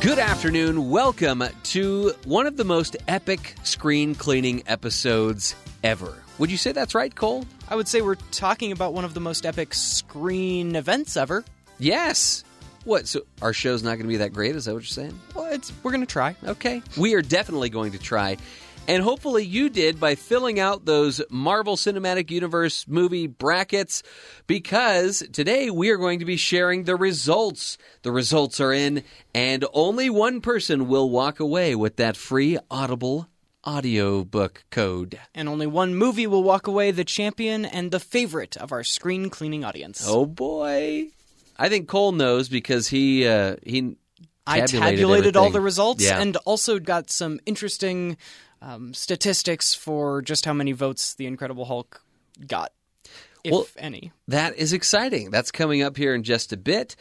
Good afternoon. Welcome to one of the most epic screen cleaning episodes ever. Would you say that's right, Cole? I would say we're talking about one of the most epic screen events ever. Yes. What? So our show's not going to be that great? Is that what you're saying? Well, it's we're going to try. Okay. We are definitely going to try. And hopefully you did by filling out those Marvel Cinematic Universe movie brackets because today we are going to be sharing the results. The results are in, and only one person will walk away with that free Audible audiobook code. And only one movie will walk away the champion and the favorite of our screen cleaning audience. Oh boy. I think Cole knows because he uh, he I tabulated tabulated all the results Yeah. and also got some interesting um, statistics for just how many votes the Incredible Hulk got, if Well- any. That is exciting. That's coming up here in just a bit.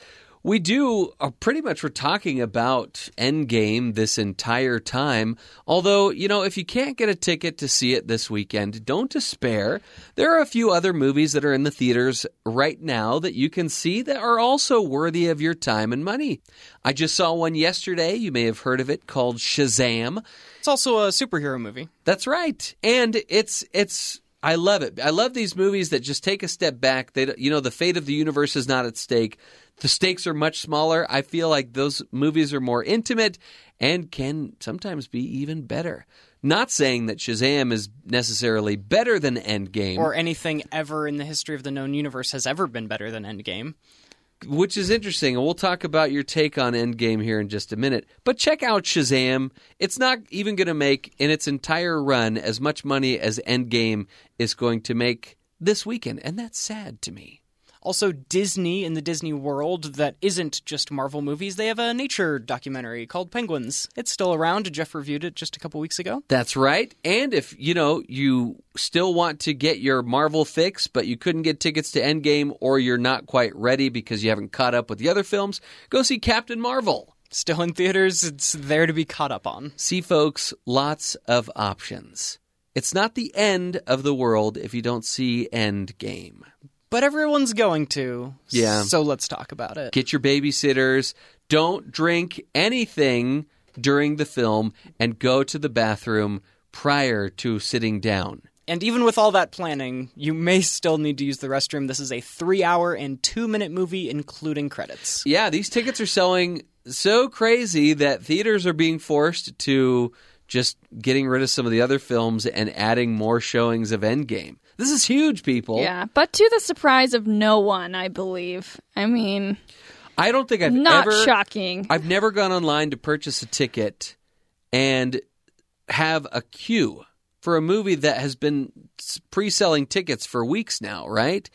We do uh, pretty much we're talking about Endgame this entire time. Although, you know, if you can't get a ticket to see it this weekend, don't despair. There are a few other movies that are in the theaters right now that you can see that are also worthy of your time and money. I just saw one yesterday. You may have heard of it called Shazam. It's also a superhero movie. That's right, and it's it's. I love it. I love these movies that just take a step back. They, you know, the fate of the universe is not at stake. The stakes are much smaller. I feel like those movies are more intimate and can sometimes be even better. Not saying that Shazam is necessarily better than Endgame, Or anything ever in the history of the known universe has ever been better than Endgame. which is interesting. And we'll talk about your take on Endgame here in just a minute. But check out Shazam. It's not even going to make in its entire run as much money as Endgame is going to make this weekend. And that's sad to me. Also, Disney in the Disney world that isn't just Marvel movies, they have a nature documentary called Penguins. It's still around. Jeff reviewed it just a couple weeks ago. That's right. And if, you know, you still want to get your Marvel fix, but you couldn't get tickets to Endgame or you're not quite ready because you haven't caught up with the other films, go see Captain Marvel. Still in theaters, it's there to be caught up on. See, folks, lots of options. It's not the end of the world if you don't see Endgame. But everyone's going to. Yeah. So let's talk about it. Get your babysitters. Don't drink anything during the film and go to the bathroom prior to sitting down. And even with all that planning, you may still need to use the restroom. This is a three hour and two minute movie, including credits. Yeah, these tickets are selling so crazy that theaters are being forced to just getting rid of some of the other films and adding more showings of Endgame. This is huge, people. Yeah, but to the surprise of no one, I believe. I mean, I don't think I've not ever shocking. I've never gone online to purchase a ticket and have a queue for a movie that has been pre-selling tickets for weeks now, right?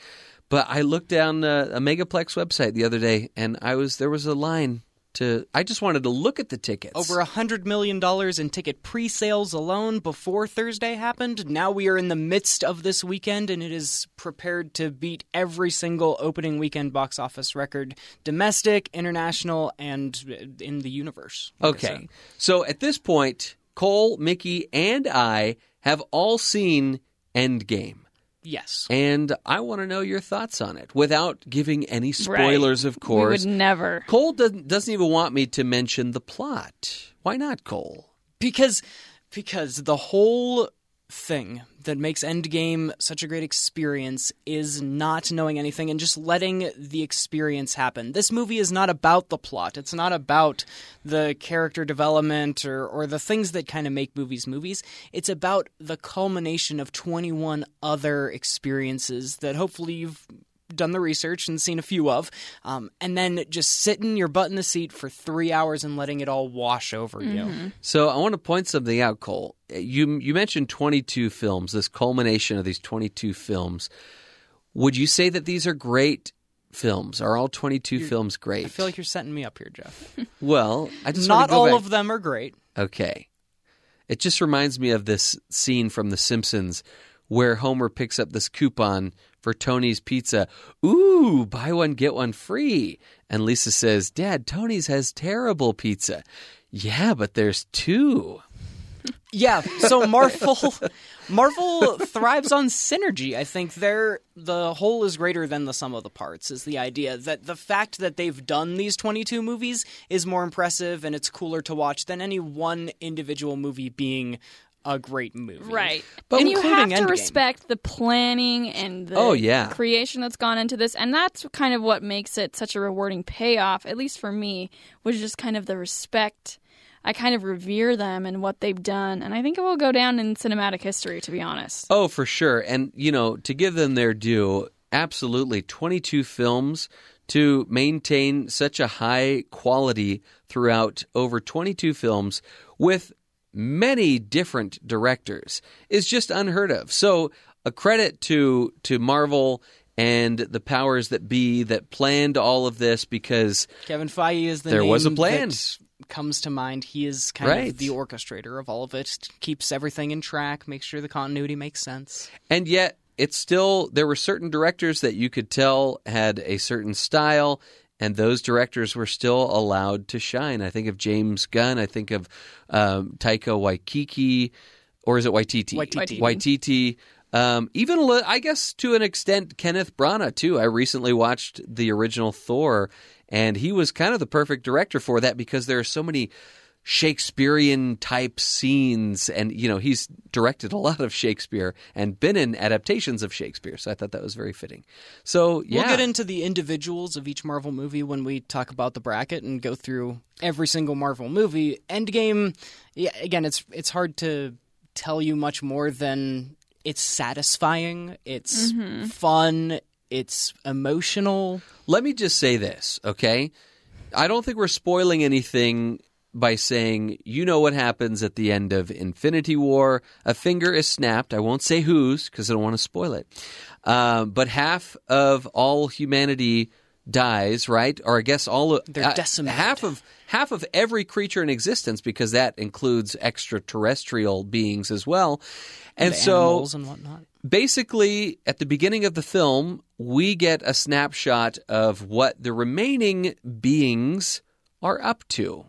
But I looked down uh, a Megaplex website the other day, and I was there was a line to. I just wanted to look at the tickets. Over a $100 million in ticket pre sales alone before Thursday happened. Now we are in the midst of this weekend, and it is prepared to beat every single opening weekend box office record domestic, international, and uh, in the universe. like Okay. So at this point, Cole, Mickey, and I have all seen Endgame. Yes. And I want to know your thoughts on it without giving any spoilers, of course. we would never. Cole doesn't, doesn't even want me to mention the plot. Why not, Cole? because because the whole thing that makes Endgame such a great experience is not knowing anything and just letting the experience happen. This movie is not about the plot. It's not about the character development or, or the things that kind of make movies movies. It's about the culmination of 21 other experiences that hopefully you've done the research and seen a few of, um, and then just sitting your butt in the seat for three hours and letting it all wash over you. So I want to point something out, Cole. You you mentioned 22 films, this culmination of these 22 films. Would you say that these are great films? Are all 22 films great? I feel like you're setting me up here, Jeff. well, I just Not all back- of them are great. Okay. It just reminds me of this scene from The Simpsons where Homer picks up this coupon for Tony's Pizza. Ooh, buy one, get one free. And Lisa says, Dad, Tony's has terrible pizza. Yeah, but there's two. Yeah, so Marvel Marvel thrives on synergy. I think they're the whole is greater than the sum of the parts is the idea that the fact that they've done these 22 movies is more impressive and it's cooler to watch than any one individual movie being a great movie. Right. But and you have including to Endgame. respect the planning and the Oh, yeah. creation that's gone into this. And that's kind of what makes it such a rewarding payoff, at least for me, was just kind of the respect. I kind of revere them and what they've done. And I think it will go down in cinematic history, to be honest. Oh, for sure. And, you know, to give them their due, absolutely 22 films to maintain such a high quality throughout over 22 films with many different directors is just unheard of. So, a credit to to Marvel and the powers that be that planned all of this because Kevin Feige is the There name was a plan. that comes to mind. He is kind Right. of the orchestrator of all of it, keeps everything in track, makes sure the continuity makes sense. And yet, it's still, there were certain directors that you could tell had a certain style, and those directors were still allowed to shine. I think of James Gunn, I think of um, Taika Waititi, or is it Waititi? Waititi. Waititi. Um, even, a li- I guess, to an extent, Kenneth Branagh, too. I recently watched the original Thor, and he was kind of the perfect director for that because there are so many Shakespearean type scenes, and you know he's directed a lot of Shakespeare and been in adaptations of Shakespeare, so I thought that was very fitting. So yeah, We'll get into the individuals of each Marvel movie when we talk about the bracket and go through every single Marvel movie. Endgame, yeah, again, it's it's hard to tell you much more than it's satisfying, it's mm-hmm. fun, it's emotional. Let me just say this, okay? I don't think we're spoiling anything by saying you know what happens at the end of Infinity War. A finger is snapped. I won't say whose because I don't want to spoil it. Um, but half of all humanity dies, right? Or I guess all of They're uh, decimated. half of half of every creature in existence because that includes extraterrestrial beings as well. And, the so and whatnot. basically at the beginning of the film we get a snapshot of what the remaining beings are up to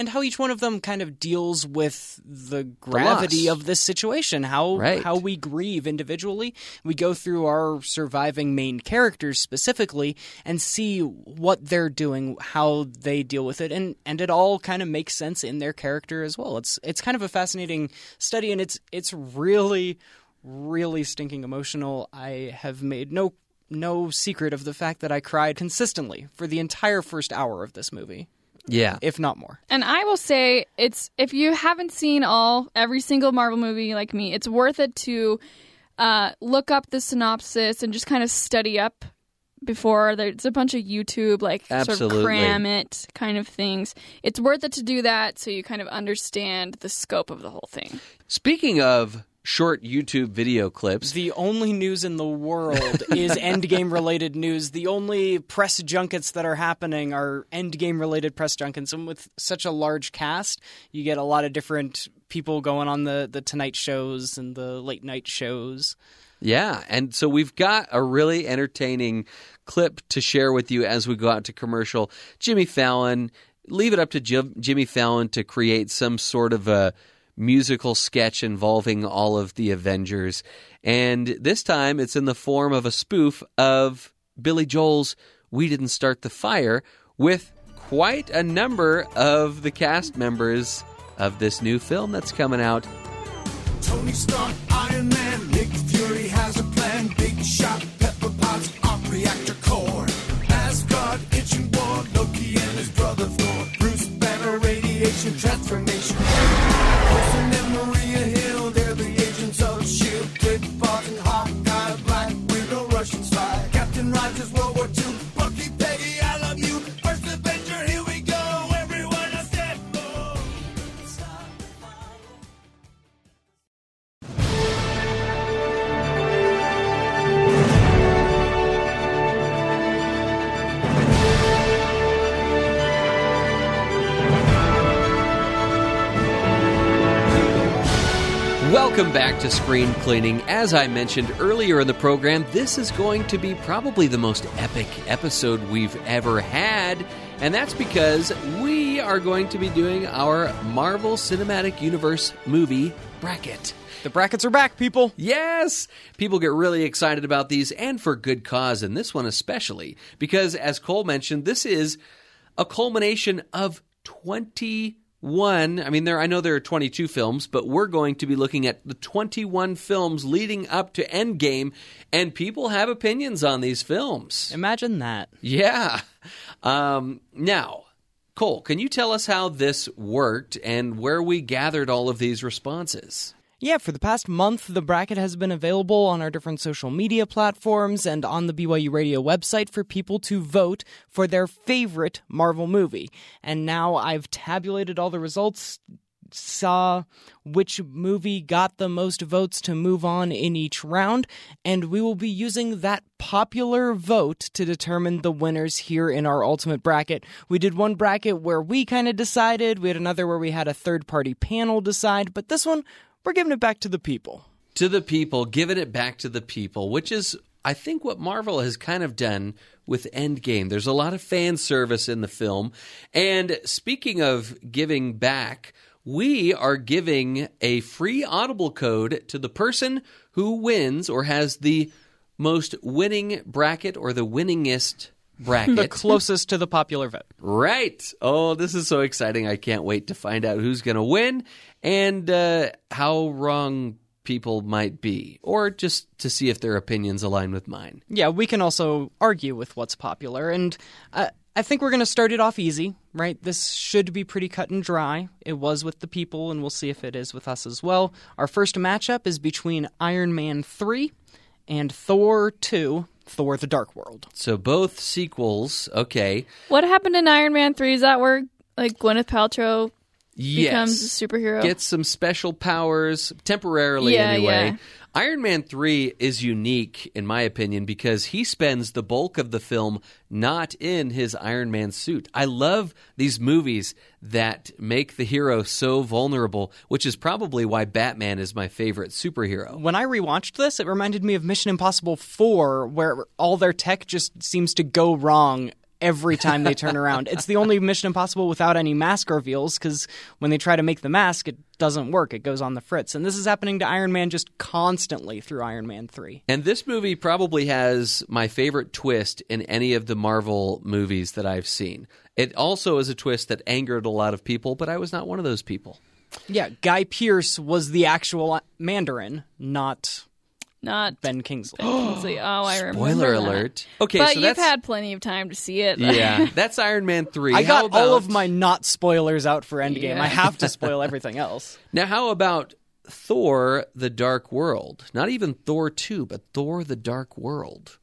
and how each one of them kind of deals with the gravity loss. of this situation how Right. how we grieve individually we go through our surviving main characters specifically and see what they're doing how they deal with it and and it all kind of makes sense in their character as well it's it's kind of a fascinating study and it's it's really really stinking emotional i have made no no secret of the fact that i cried consistently for the entire first hour of this movie yeah if not more And I will say it's if you haven't seen all every single Marvel movie like me, it's worth it to uh, look up the synopsis and just kind of study up before there's a bunch of YouTube like sort Absolutely. of cram it kind of things. It's worth it to do that so you kind of understand the scope of the whole thing. speaking of short youtube video clips The only news in the world is Endgame related news. The only press junkets that are happening are Endgame related press junkets. And with such a large cast, you get a lot of different people going on the, the Tonight shows and the late night shows. yeah and so we've got a really entertaining clip to share with you as we go out to commercial jimmy fallon leave it up to Jim, jimmy fallon to create some sort of a musical sketch involving all of the avengers and this time it's in the form of a spoof of billy joel's we didn't start the fire with quite a number of the cast members of this new film that's coming out Tony Stark, Iron Man, Nick Fury has a plan. Big shot, Pepper Potts, arc reactor core. Asgard, itching war, Loki and his brother Thor. Bruce Banner, radiation transformation. Welcome back to Screen Cleaning. As I mentioned earlier in the program, this is going to be probably the most epic episode we've ever had. And that's because we are going to be doing our Marvel Cinematic Universe movie bracket. The brackets are back, people. Yes! People get really excited about these, and for good cause, and this one especially, because as Cole mentioned, this is a culmination of 21. I mean, there I know there are 22 films, but we're going to be looking at the 21 films leading up to Endgame, and people have opinions on these films. Imagine that. Yeah. Um, now, Cole, can you tell us how this worked and where we gathered all of these responses? Yeah, for the past month, the bracket has been available on our different social media platforms and on the BYU Radio website for people to vote for their favorite Marvel movie. And now I've tabulated all the results, saw which movie got the most votes to move on in each round, and we will be using that popular vote to determine the winners here in our ultimate bracket. We did one bracket where we kind of decided, we had another where we had a third party panel decide, but this one, we're giving it back to the people. to the people, giving it back to the people, which is, I think, what Marvel has kind of done with Endgame. There's a lot of fan service in the film. And speaking of giving back, we are giving a free Audible code to the person who wins or has the most winning bracket or the winningest bracket. The closest to the popular vote. Right. Oh, this is so exciting. I can't wait to find out who's going to win and uh, how wrong people might be, or just to see if their opinions align with mine. Yeah, we can also argue with what's popular, and uh, I think we're going to start it off easy, right? This should be pretty cut and dry. It was with the people, and we'll see if it is with us as well. Our first matchup is between Iron Man 3 and Thor 2, Thor the Dark World. So both sequels, okay. What happened in Iron Man 3? Is that where like Gwyneth Paltrow becomes a Yes. superhero? Gets some special powers temporarily Yeah, anyway. yeah. Iron Man 3 is unique in my opinion because he spends the bulk of the film not in his Iron Man suit. I love these movies that make the hero so vulnerable, which is probably why Batman is my favorite superhero. When I rewatched this, it reminded me of Mission Impossible 4, where all their tech just seems to go wrong every time they turn around. It's the only Mission Impossible without any mask reveals, because when they try to make the mask, it doesn't work. It goes on the fritz. And this is happening to Iron Man just constantly through Iron Man 3. And this movie probably has my favorite twist in any of the Marvel movies that I've seen. It also is a twist that angered a lot of people, but I was not one of those people. Yeah, Guy Pearce was the actual Mandarin, not Not Ben Kingsley. Kingsley. Oh, I remember. Spoiler that. alert. Okay, but so you've that's had plenty of time to see it. yeah, that's Iron Man three. I How got all of about- my not spoilers out for Endgame. Yeah. I have to spoil everything else. now. How about Thor: The Dark World? Not even Thor two, but Thor: The Dark World.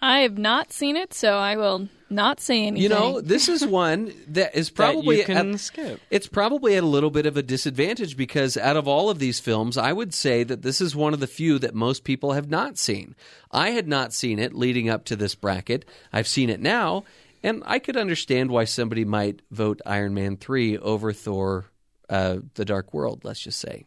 I have not seen it, so I will not say anything. You know, this is one that is That probably you can at- skip. It's probably at a little bit of a disadvantage because out of all of these films, I would say that this is one of the few that most people have not seen. I had not seen it leading up to this bracket. I've seen it now, and I could understand why somebody might vote Iron Man 3 over Thor uh, The Dark World, let's just say.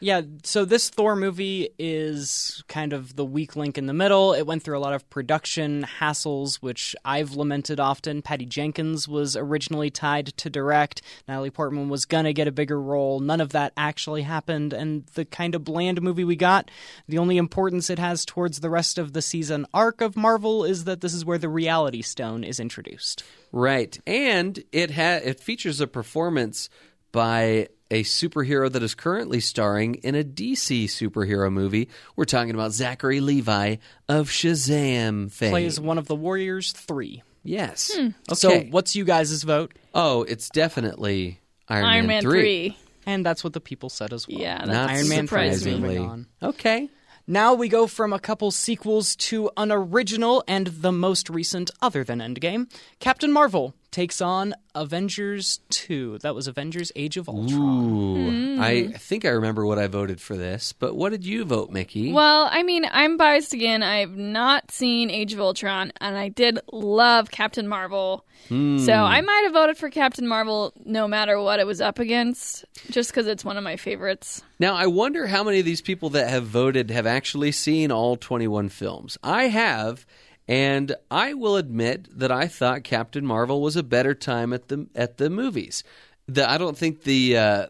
Yeah, so this Thor movie is kind of the weak link in the middle. It went through a lot of production hassles, which I've lamented often. Patty Jenkins was originally tied to direct. Natalie Portman was going to get a bigger role. None of that actually happened. And the kind of bland movie we got, the only importance it has towards the rest of the season arc of Marvel is that this is where the Reality Stone is introduced. Right, and it ha- it features a performance by a superhero that is currently starring in a DC superhero movie. We're talking about Zachary Levi of Shazam fame. Plays one of the Warriors 3. yes. Hmm. So, what's you guys' vote? oh, it's definitely Iron, Iron Man 3. And that's what the people said as well. Yeah, that Not Iron Man 3 is moving surprisingly. on. Okay. Now we go from a couple sequels to an original and the most recent other than Endgame Captain Marvel takes on Avengers 2. That was Avengers Age of Ultron. Ooh, hmm. I think I remember what I voted for this, but what did you vote, Mickey? Well, I mean, I'm biased again. I've not seen Age of Ultron, and I did love Captain Marvel. Hmm. So I might have voted for Captain Marvel no matter what it was up against, just because it's one of my favorites. Now, I wonder how many of these people that have voted have actually seen all 21 films. I have, and I will admit that I thought Captain Marvel was a better time at the at the movies. The, I don't think the uh,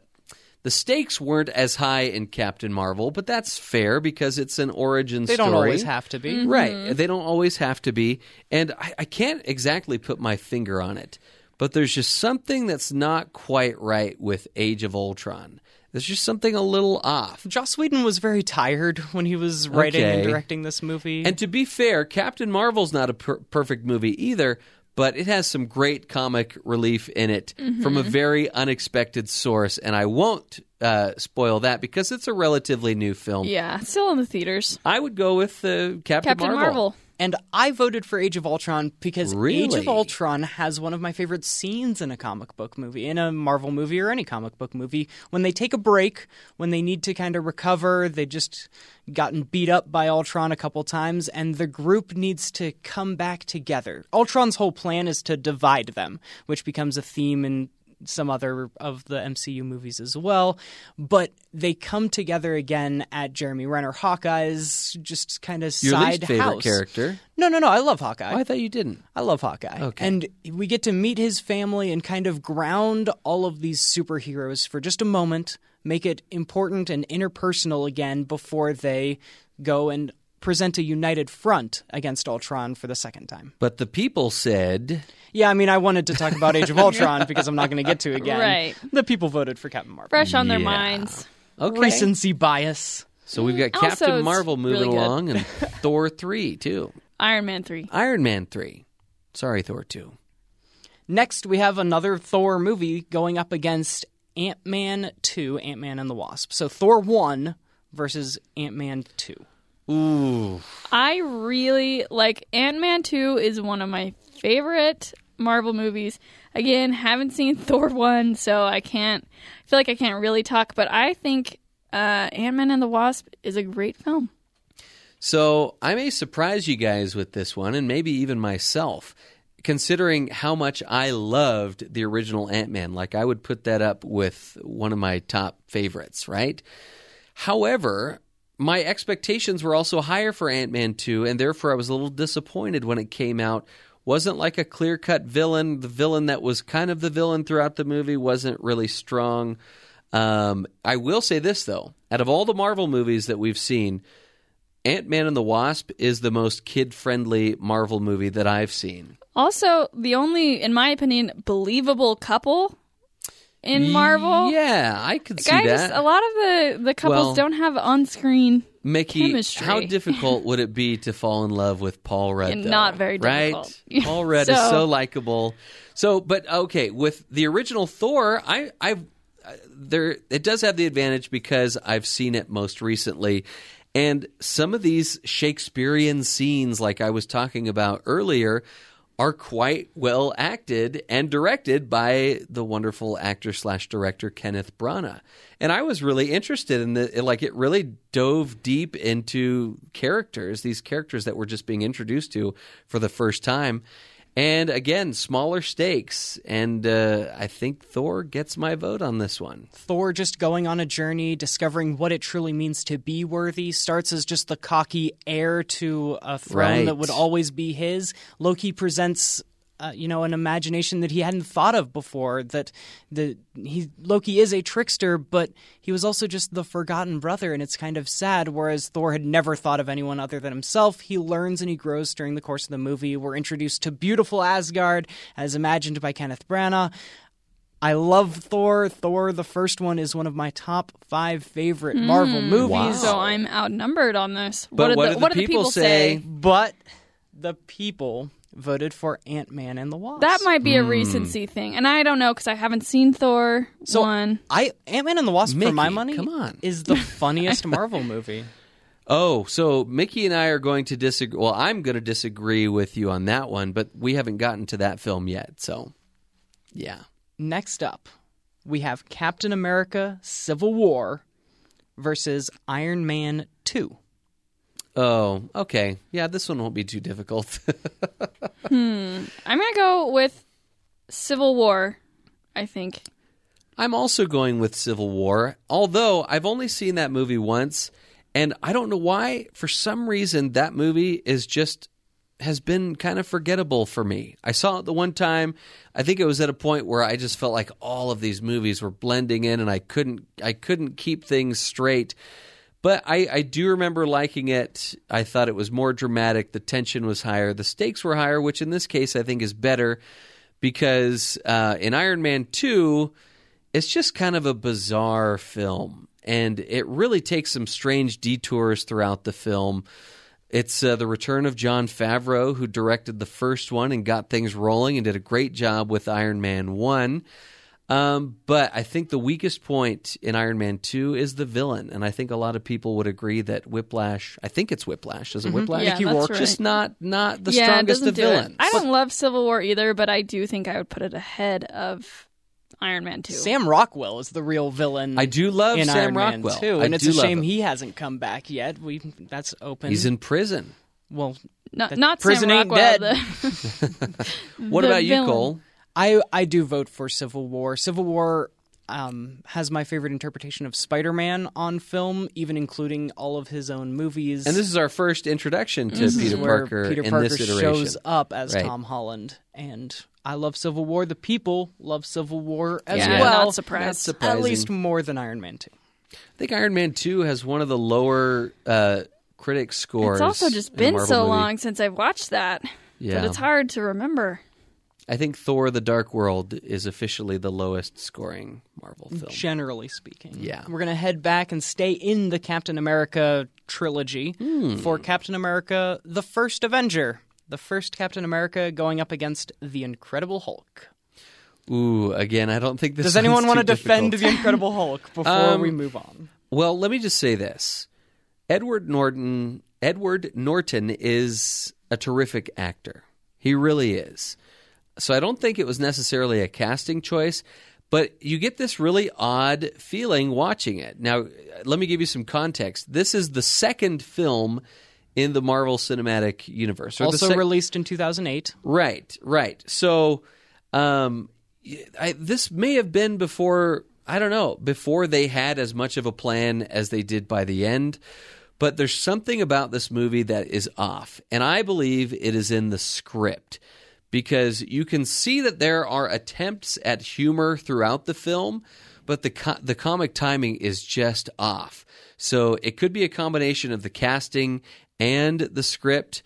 the stakes weren't as high in Captain Marvel, but that's fair because it's an origin They story. They don't always have to be. Right. They don't always have to be. And I, I can't exactly put my finger on it, but there's just something that's not quite right with Age of Ultron. There's just something a little off. Joss Whedon was very tired when he was writing and directing this movie. And to be fair, Captain Marvel's not a per- perfect movie either, but it has some great comic relief in it from a very unexpected source. And I won't uh, spoil that because it's a relatively new film. Yeah, still in the theaters. I would go with uh, Captain, Captain Marvel. And I voted for Age of Ultron because Age of Ultron has one of my favorite scenes in a comic book movie, in a Marvel movie or any comic book movie. When they take a break, when they need to kind of recover, they just gotten beat up by Ultron a couple times, and the group needs to come back together. Ultron's whole plan is to divide them, which becomes a theme in some other of the MCU movies as well. But they come together again at Jeremy Renner Hawkeye's just kind of Your side least favorite house. character. No, no, no. I love Hawkeye. Oh, I thought you didn't. I love Hawkeye. Okay. And we get to meet his family and kind of ground all of these superheroes for just a moment, make it important and interpersonal again before they go and present a united front against Ultron for the second time. But the people said. Yeah, I mean, I wanted to talk about Age of Ultron because I'm not going to get to it again. Right. The people voted for Captain Marvel. Fresh on their minds. Okay. Recency bias. So we've got Also, Captain Marvel moving really along and Thor 3, too. Iron Man 3. Iron Man 3. Sorry, Thor 2. Next, we have another Thor movie going up against Ant Man 2, Ant Man and the Wasp. So Thor 1 versus Ant Man 2. Ooh. I really like Ant Man 2 is one of my favorite Marvel movies. Again, haven't seen Thor 1, so I can't I feel like I can't really talk, but I think uh, Ant Man and the Wasp is a great film. So I may surprise you guys with this one, and maybe even myself, considering how much I loved the original Ant Man. Like, I would put that up with one of my top favorites, right? However, my expectations were also higher for Ant Man 2, and therefore I was a little disappointed when it came out. Wasn't like a clear cut villain. The villain that was kind of the villain throughout the movie wasn't really strong. Um, I will say this, though. Out of all the Marvel movies that we've seen, Ant Man and the Wasp is the most kid friendly Marvel movie that I've seen. Also, the only in my opinion believable couple in Marvel. Yeah, I could see Guys, that. a lot of the the couples Well- don't have on-screen Mickey, chemistry. how difficult would it be to fall in love with Paul Rudd? Though? not very right? difficult. Paul Rudd is So- so likable. So, but okay, with the original Thor, I, I've uh, there it does have the advantage because I've seen it most recently, and some of these Shakespearean scenes, like I was talking about earlier. Are quite well acted and directed by the wonderful actor slash director Kenneth Branagh, and I was really interested in the like. It really dove deep into characters, these characters that we're just being introduced to for the first time, and again, smaller stakes. And uh, I think Thor gets my vote on this one. Thor just going on a journey, discovering what it truly means to be worthy, starts as just the cocky heir to a throne Right. that would always be his. Loki presents. Uh, you know, an imagination that he hadn't thought of before. That the he Loki is a trickster, but he was also just the forgotten brother, and it's kind of sad. Whereas Thor had never thought of anyone other than himself. He learns and he grows during the course of the movie. We're introduced to beautiful Asgard, as imagined by Kenneth Branagh. I love Thor. Thor, the first one, is one of my top five favorite Marvel movies. Wow. So I'm outnumbered on this. But what, what did the, what the did the people people say? say? But the people voted for Ant Man and the Wasp. That might be a Hmm. recency thing, and I don't know because I haven't seen Thor so one. I Ant Man and the Wasp Mickey, for my money. come on. is the funniest Marvel movie. Oh, so Mickey and I are going to disagree. Well, I'm going to disagree with you on that one, but we haven't gotten to that film yet. So Yeah. Next up, we have Captain America Civil War versus Iron Man 2. Oh, okay. Yeah, this one won't be too difficult. Hmm. I'm gonna go with Civil War. I think. I'm also going with Civil War, although I've only seen that movie once, and I don't know why. For some reason, that movie is just has been kind of forgettable for me. I saw it the one time. I think it was at a point where I just felt like all of these movies were blending in, and I couldn't I couldn't keep things straight. But I, I do remember liking it. I thought it was more dramatic. The tension was higher. The stakes were higher, which in this case I think is better because uh, in Iron Man 2, it's just kind of a bizarre film. And it really takes some strange detours throughout the film. It's uh, the return of Jon Favreau, who directed the first one and got things rolling and did a great job with Iron Man 1. Um, but I think the weakest point in Iron Man 2 is the villain. And I think a lot of people would agree that Whiplash, I think it's Whiplash. Is it Whiplash? Yeah, Mickey that's right. just not, not the yeah, strongest doesn't of villains. It. I don't love Civil War either, but I do think I would put it ahead of Iron Man Two. Sam Rockwell is the real villain. I do love in Sam Iron Man Rockwell. 2, I and it's a shame him. he hasn't come back yet. We that's open. He's in prison. well, not not prison Sam ain't Rockwell. dead. The, What the about you, villain. Cole? I I do vote for Civil War. Civil War um, has my favorite interpretation of Spider-Man on film, even including all of his own movies. And this is our first introduction to This is Peter where Parker Peter in Parker this iteration. shows up as Right. Tom Holland, and I love Civil War. The people love Civil War as Yeah, well. not surprised. Not surprising. At least more than Iron Man Two. I think Iron Man 2 has one of the lower uh, critic scores. It's also just been so movie. long since I've watched that. Yeah. But it's hard to remember. I think Thor the Dark World is officially the lowest scoring Marvel film. Generally speaking, Yeah. we're gonna head back and stay in the Captain America trilogy Hmm. for Captain America: The First Avenger. The first Captain America going up against the Incredible Hulk. Ooh, again, I don't think this Does anyone want to defend the Incredible Hulk before Um, we move on? Well, let me just say this. Edward Norton Edward Norton is a terrific actor. He really is. So I don't think it was necessarily a casting choice, but you get this really odd feeling watching it. Now, let me give you some context. This is the second film in the Marvel Cinematic Universe. Also sec- released in 2008. Right, right. So, um, I, this may have been before. I don't know before they had as much of a plan as they did by the end. But there's something about this movie that is off, and I believe it is in the script because you can see that there are attempts at humor throughout the film, but the co- the comic timing is just off. So it could be a combination of the casting and the script.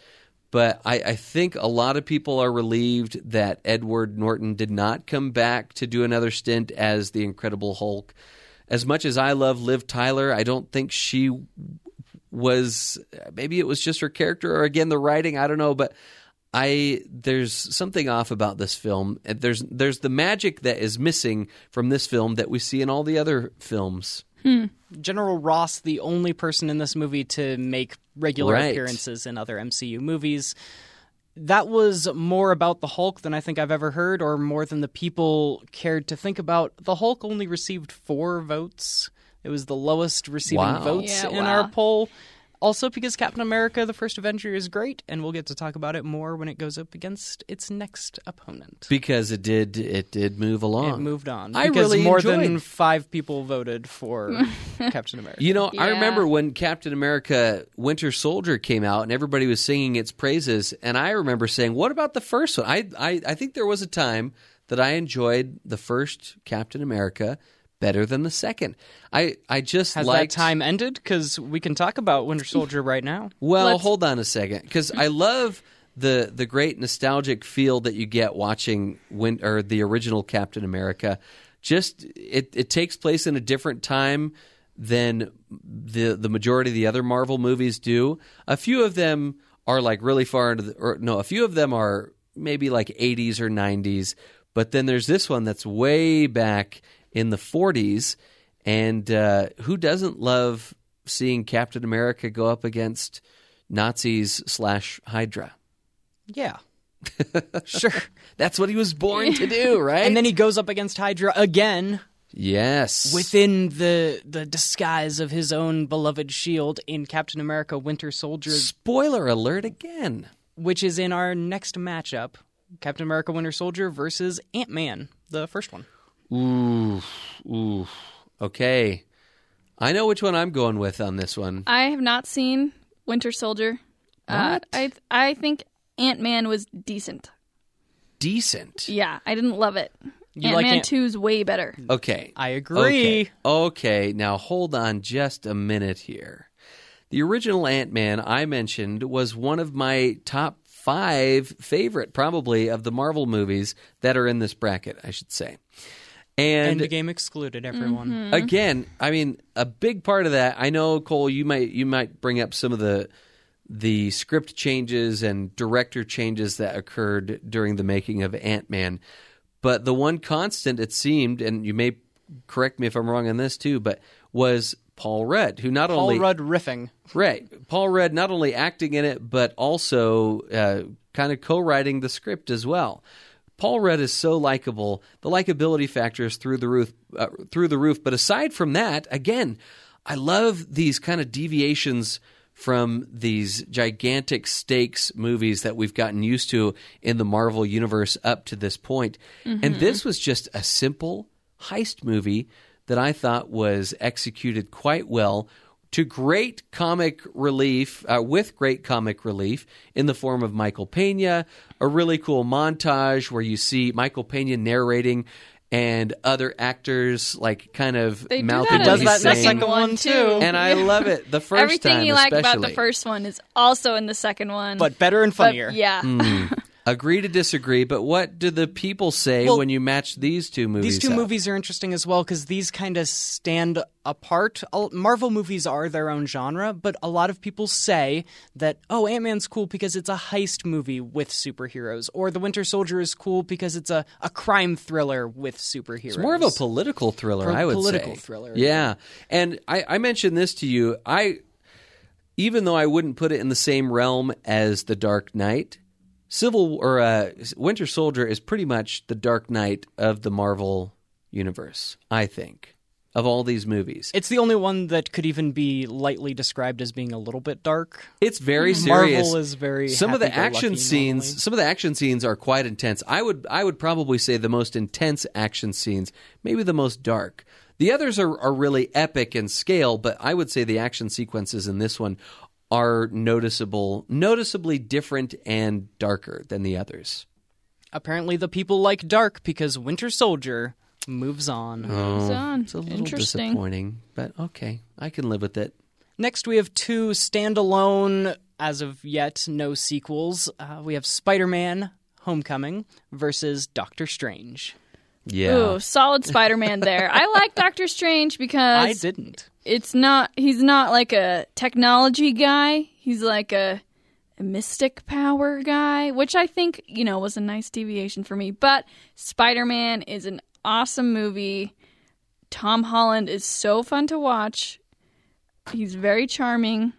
But I, I think a lot of people are relieved that Edward Norton did not come back to do another stint as the Incredible Hulk. As much as I love Liv Tyler, I don't think she was maybe it was just her character or again the writing, I don't know, but I there's something off about this film. There's there's the magic that is missing from this film that we see in all the other films. Hmm. General Ross, the only person in this movie to make regular Right. appearances in other MCU movies. That was more about the Hulk than I think I've ever heard, or more than the people cared to think about. The Hulk only received four votes. It was the lowest receiving Wow. votes Yeah, in wow. our poll. Also, because Captain America: The First Avenger is great, and we'll get to talk about it more when it goes up against its next opponent. Because it did it did move along. It moved on I because really more enjoyed- than five people voted for Captain America. You know, I remember when Captain America Winter Soldier came out and everybody was singing its praises, and I remember saying, "What about the first one?" I I, I think there was a time that I enjoyed the first Captain America better than the second. I I just Has liked that time ended? Because we can talk about Winter Soldier right now. Well, Let's- hold on a second, because I love the the great nostalgic feel that you get watching when or the original Captain America. Just it it takes place in a different time than the the majority of the other Marvel movies do. A few of them are like really far into the or no, a few of them are maybe like 80s or 90s, but then there's this one that's way back in the 40s and uh, who doesn't love seeing Captain America go up against Nazis slash Hydra? Yeah. Sure. That's what he was born to do, right? And then he goes up against Hydra again yes, within the the disguise of his own beloved shield in Captain America Winter Soldier, spoiler alert again. which is in our next matchup. Captain America Winter Soldier versus Ant Man, the first one. Ooh, ooh. Okay, I know which one I'm going with on this one. I have not seen Winter Soldier. Uh, I I think Ant Man was decent. Decent. Yeah, I didn't love it. You Ant like Man Ant- 2's way better. Okay. I agree. Okay. Okay. Now hold on just a minute here. The original Ant Man I mentioned was one of my top five favorite, probably, of the Marvel movies that are in this bracket, I should say. And Endgame excluded everyone. again, I mean, a big part of that. I know Cole, you might you might bring up some of the the script changes and director changes that occurred during the making of Ant Man, but the one constant it seemed, and you may correct me if I'm wrong on this too, but was Paul Rudd, who not Paul only Paul Rudd riffing. Right. Paul Rudd not only acting in it, but also uh, kind of co writing the script as well. Paul Rudd is so likable. The likability factor is through the roof. Uh, through the roof. But aside from that, again, I love these kind of deviations from these gigantic stakes movies that we've gotten used to in the Marvel universe up to this point. And this was just a simple heist movie that I thought was executed quite well to great comic relief, uh, with great comic relief in the form of Michael Pena, a really cool montage where you see Michael Pena narrating and other actors like kind of They do mouthing that in the saying. second one, one too. too. And I love it. The first Everything time, you like about the first one is also in the second one. But better and But, funnier. yeah. Agree to disagree, but what do the people say Well, when you match these two movies? These two up? movies are interesting as well because these kind of stand apart. Marvel movies are their own genre, but a lot of people say that, oh, Ant Man's cool because it's a heist movie with superheroes, or The Winter Soldier is cool because it's a, a crime thriller with superheroes. It's more of a political thriller, Po- I would political say. thriller. Yeah, and I, I mentioned this to you. I, even though I wouldn't put it in the same realm as The Dark Knight, Civil or uh, Winter Soldier is pretty much the Dark Knight of the Marvel universe. I think of all these movies, It's the only one that could even be lightly described as being a little bit dark. it's very serious. Marvel is very some of the action scenes normally. some of the action scenes are quite intense i would i would probably say the most intense action scenes maybe the most dark the others are, are really epic in scale but i would say the action sequences in this one are noticeable noticeably different and darker than the others Apparently, the people like dark because Winter Soldier moves on. Moves on. it's a little Interesting. disappointing but okay i can live with it Next, we have two standalone, as of yet, no sequels. Uh, we have Spider Man Homecoming versus Doctor Strange. yeah Ooh, solid Spider-Man there. I like Doctor Strange because. I didn't. It's not he's not like a technology guy. He's like a, a mystic power guy, which I think, you know, was a nice deviation for me. But Spider-Man is an awesome movie. Tom Holland is so fun to watch. He's very charming.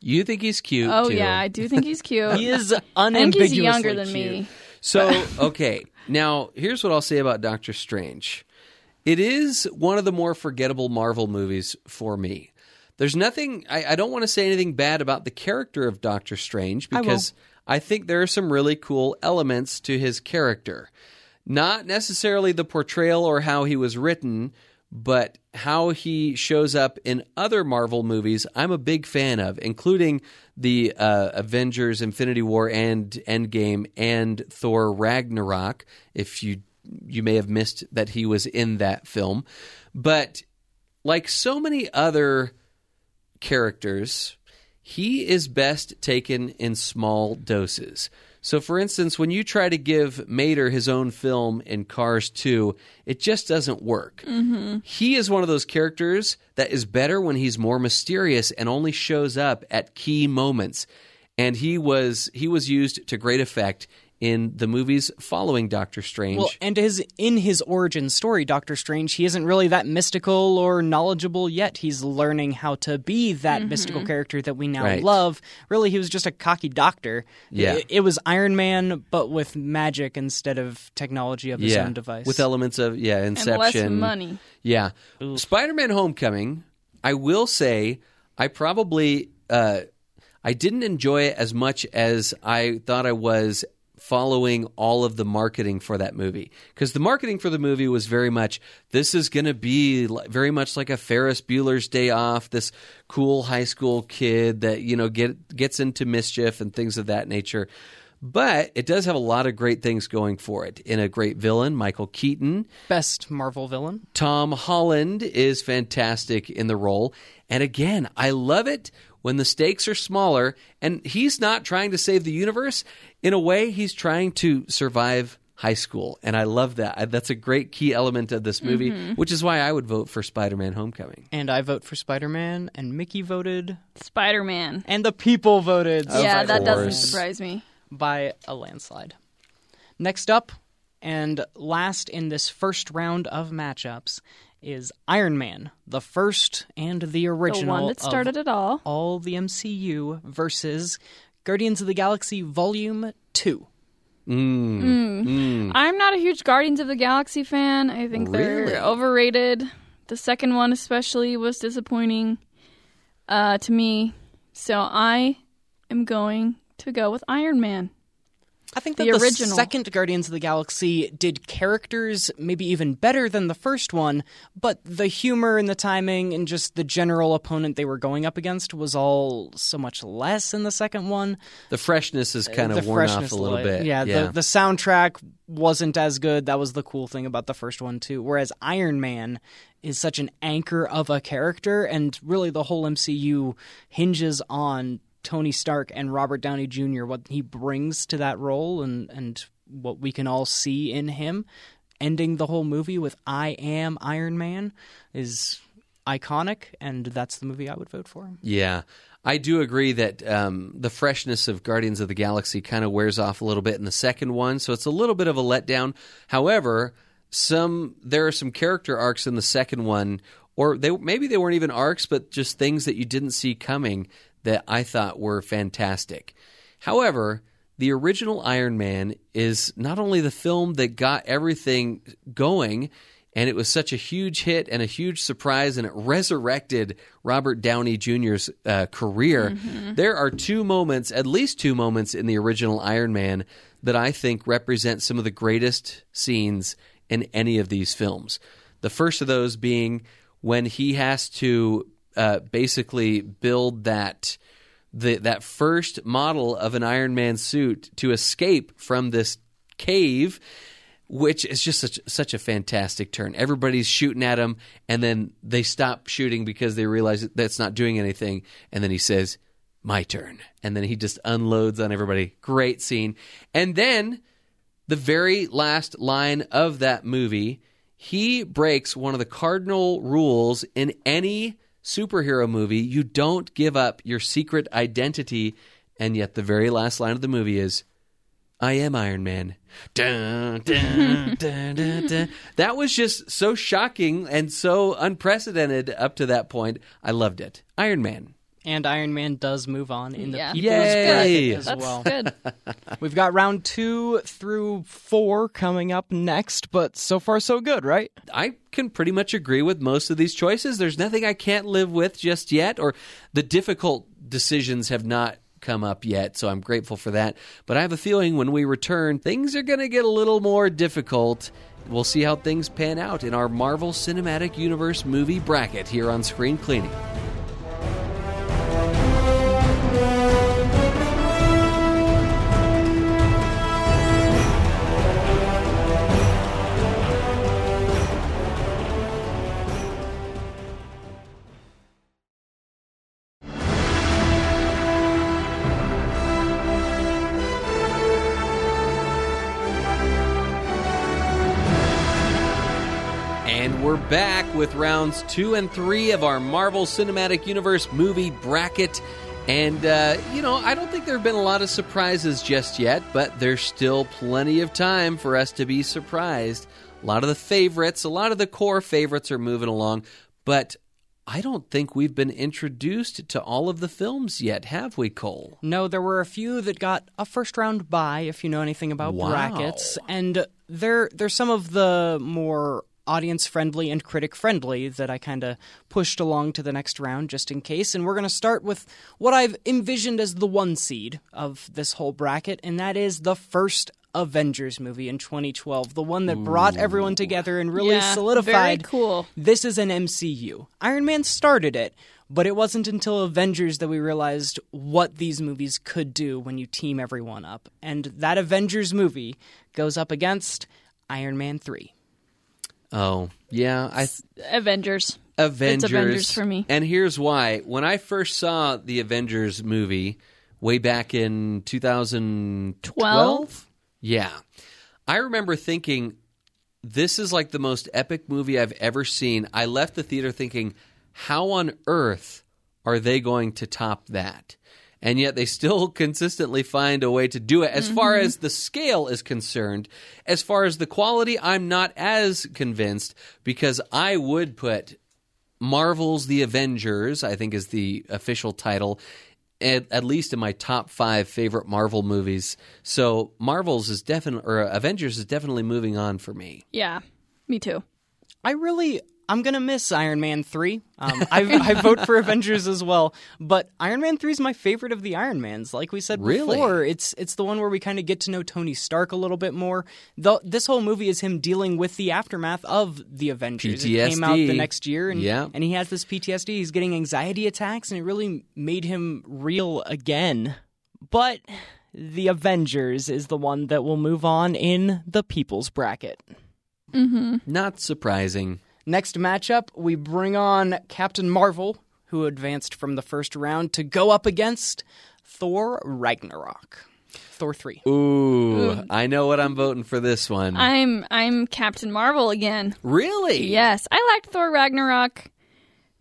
you think he's cute Oh too. yeah, I do think he's cute. He is I think he's younger than cute. me. So, okay. Now, here's what I'll say about Doctor Strange. It is one of the more forgettable Marvel movies for me. There's nothing, I, I don't want to say anything bad about the character of Doctor Strange because I, think there are some really cool elements to his character. Not necessarily the portrayal or how he was written, but how he shows up in other Marvel movies, I'm a big fan of, including the uh, Avengers Infinity War and Endgame and Thor Ragnarok. If you you may have missed that he was in that film, but like so many other characters, he is best taken in small doses. So, for instance, when you try to give Mater his own film in Cars 2, it just doesn't work. Mm-hmm. He is one of those characters that is better when he's more mysterious and only shows up at key moments. And he was he was used to great effect in the movies following Doctor Strange. Well, and his in his origin story, Doctor Strange, he isn't really that mystical or knowledgeable yet. He's learning how to be that mystical character that we now Right. love. Really, he was just a cocky doctor. Yeah. it, it was Iron Man, but with magic instead of technology of his yeah, own device. with elements of yeah, and Inception, less money. Yeah. Spider Man Homecoming, I will say, I probably uh, I didn't enjoy it as much as I thought I was following all of the marketing for that movie because the marketing for the movie was very much this is going to be very much like a Ferris Bueller's Day Off this cool high school kid that you know get gets into mischief and things of that nature but it does have a lot of great things going for it in a great villain Michael Keaton best Marvel villain. Tom Holland is fantastic in the role. And again, I love it when the stakes are smaller and he's not trying to save the universe. In a way, he's trying to survive high school. And I love that. I- That's a great key element of this movie, mm-hmm. which is why I would vote for Spider Man Homecoming. And I vote for Spider Man, and Mickey voted, Spider Man. and the people voted. Yeah, that doesn't surprise me. by a landslide. Next up, and last in this first round of matchups, is Iron Man, the first and the The original one that started of it all. all the MCU versus Guardians of the Galaxy Volume 2. Mm. Mm. Mm. I'm not a huge Guardians of the Galaxy fan. I think Really? they're overrated. The second one, especially, was disappointing uh, to me. So I am going to go with Iron Man. I think that The the, original. second Guardians of the Galaxy did characters maybe even better than the first one, but the humor and the timing and just the general opponent they were going up against was all so much less in the second one. The freshness is uh, kind of the worn off freshness a little li- bit. Yeah, The, the soundtrack wasn't as good. That was the cool thing about the first one too. Whereas Iron Man is such an anchor of a character, and really the whole MCU hinges on Tony Stark and Robert Downey Jr. What he brings to that role, and and what we can all see in him. Ending the whole movie with "I am Iron Man" is iconic, and that's the movie I would vote for. Yeah. I do agree that um, the freshness of Guardians of the Galaxy kind of wears off a little bit in the second one, so it's a little bit of a letdown. However, some there are some character arcs in the second one, or they maybe they weren't even arcs, but just things that you didn't see coming that I thought were fantastic. However, the original Iron Man is not only the film that got everything going, and it was such a huge hit and a huge surprise, and it resurrected Robert Downey Jr.'s uh, career. There are two moments, at least two moments in the original Iron Man, that I think represent some of the greatest scenes in any of these films. The first of those being when he has to uh, basically build that the that first model of an Iron Man suit to escape from this cave, which is just such such a fantastic turn. Everybody's shooting at him, and then they stop shooting because they realize that that's not doing anything. And then he says, "My turn," and then he just unloads on everybody. Great scene. And then the very last line of that movie, he breaks one of the cardinal rules in any superhero movie. You don't give up your secret identity. And yet, the very last line of the movie is, I am Iron Man. Dun, dun, dun. That was just so shocking and so unprecedented up to that point. I loved it. Iron Man. And Iron Man does move on in the Yeah. people's Yay! bracket as That's well. good. We've got round two through four coming up next, but so far so good, right? I can pretty much agree with most of these choices. There's nothing I can't live with just yet, or the difficult decisions have not come up yet, so I'm grateful for that. But I have a feeling when we return, things are going to get a little more difficult. We'll see how things pan out in our Marvel Cinematic Universe movie bracket here on Screen Cleaning. Back with rounds two and three of our Marvel Cinematic Universe movie bracket. And, uh, you know, I don't think there have been a lot of surprises just yet, but there's still plenty of time for us to be surprised. A lot of the favorites, a lot of the core favorites are moving along, but I don't think we've been introduced to all of the films yet, have we, Cole? No, there were a few that got a first round bye, if you know anything about Wow. brackets, and they're they're some of the more audience friendly and critic friendly that I kind of pushed along to the next round just in case. And we're going to start with what I've envisioned as the one seed of this whole bracket, and that is the first Avengers movie in 2012, the one that brought everyone together and really Yeah, solidified very cool. this is an MCU. Iron Man started it, but it wasn't until Avengers that we realized what these movies could do when you team everyone up. And that Avengers movie goes up against Iron Man 3. Oh, yeah. I Avengers. Avengers. It's Avengers for me. And here's why. When I first saw the Avengers movie way back in 2012, Twelve? yeah, I remember thinking, this is like the most epic movie I've ever seen. I left the theater thinking, how on earth are they going to top that? And yet they still consistently find a way to do it. As far mm-hmm. as the scale is concerned, as far as the quality, I'm not as convinced because I would put Marvel's The Avengers, I think is the official title, at, at least in my top five favorite Marvel movies. So Marvel's is definitely, or Avengers is definitely moving on for me. Yeah, me too. I really. I'm gonna miss Iron Man three. Um, I, I vote for Avengers as well, but Iron Man three is my favorite of the Iron Mans. Like we said Really? before, it's it's the one where we kind of get to know Tony Stark a little bit more. The, this whole movie is him dealing with the aftermath of the Avengers. It came out the next year, and Yeah. and he has this PTSD. He's getting anxiety attacks, and it really made him real again. But the Avengers is the one that will move on in the People's Bracket. Not surprising. Next matchup, we bring on Captain Marvel, who advanced from the first round to go up against Thor Ragnarok. Thor 3. Ooh, I know what I'm voting for this one. I'm I'm Captain Marvel again. really? Yes, I liked Thor Ragnarok,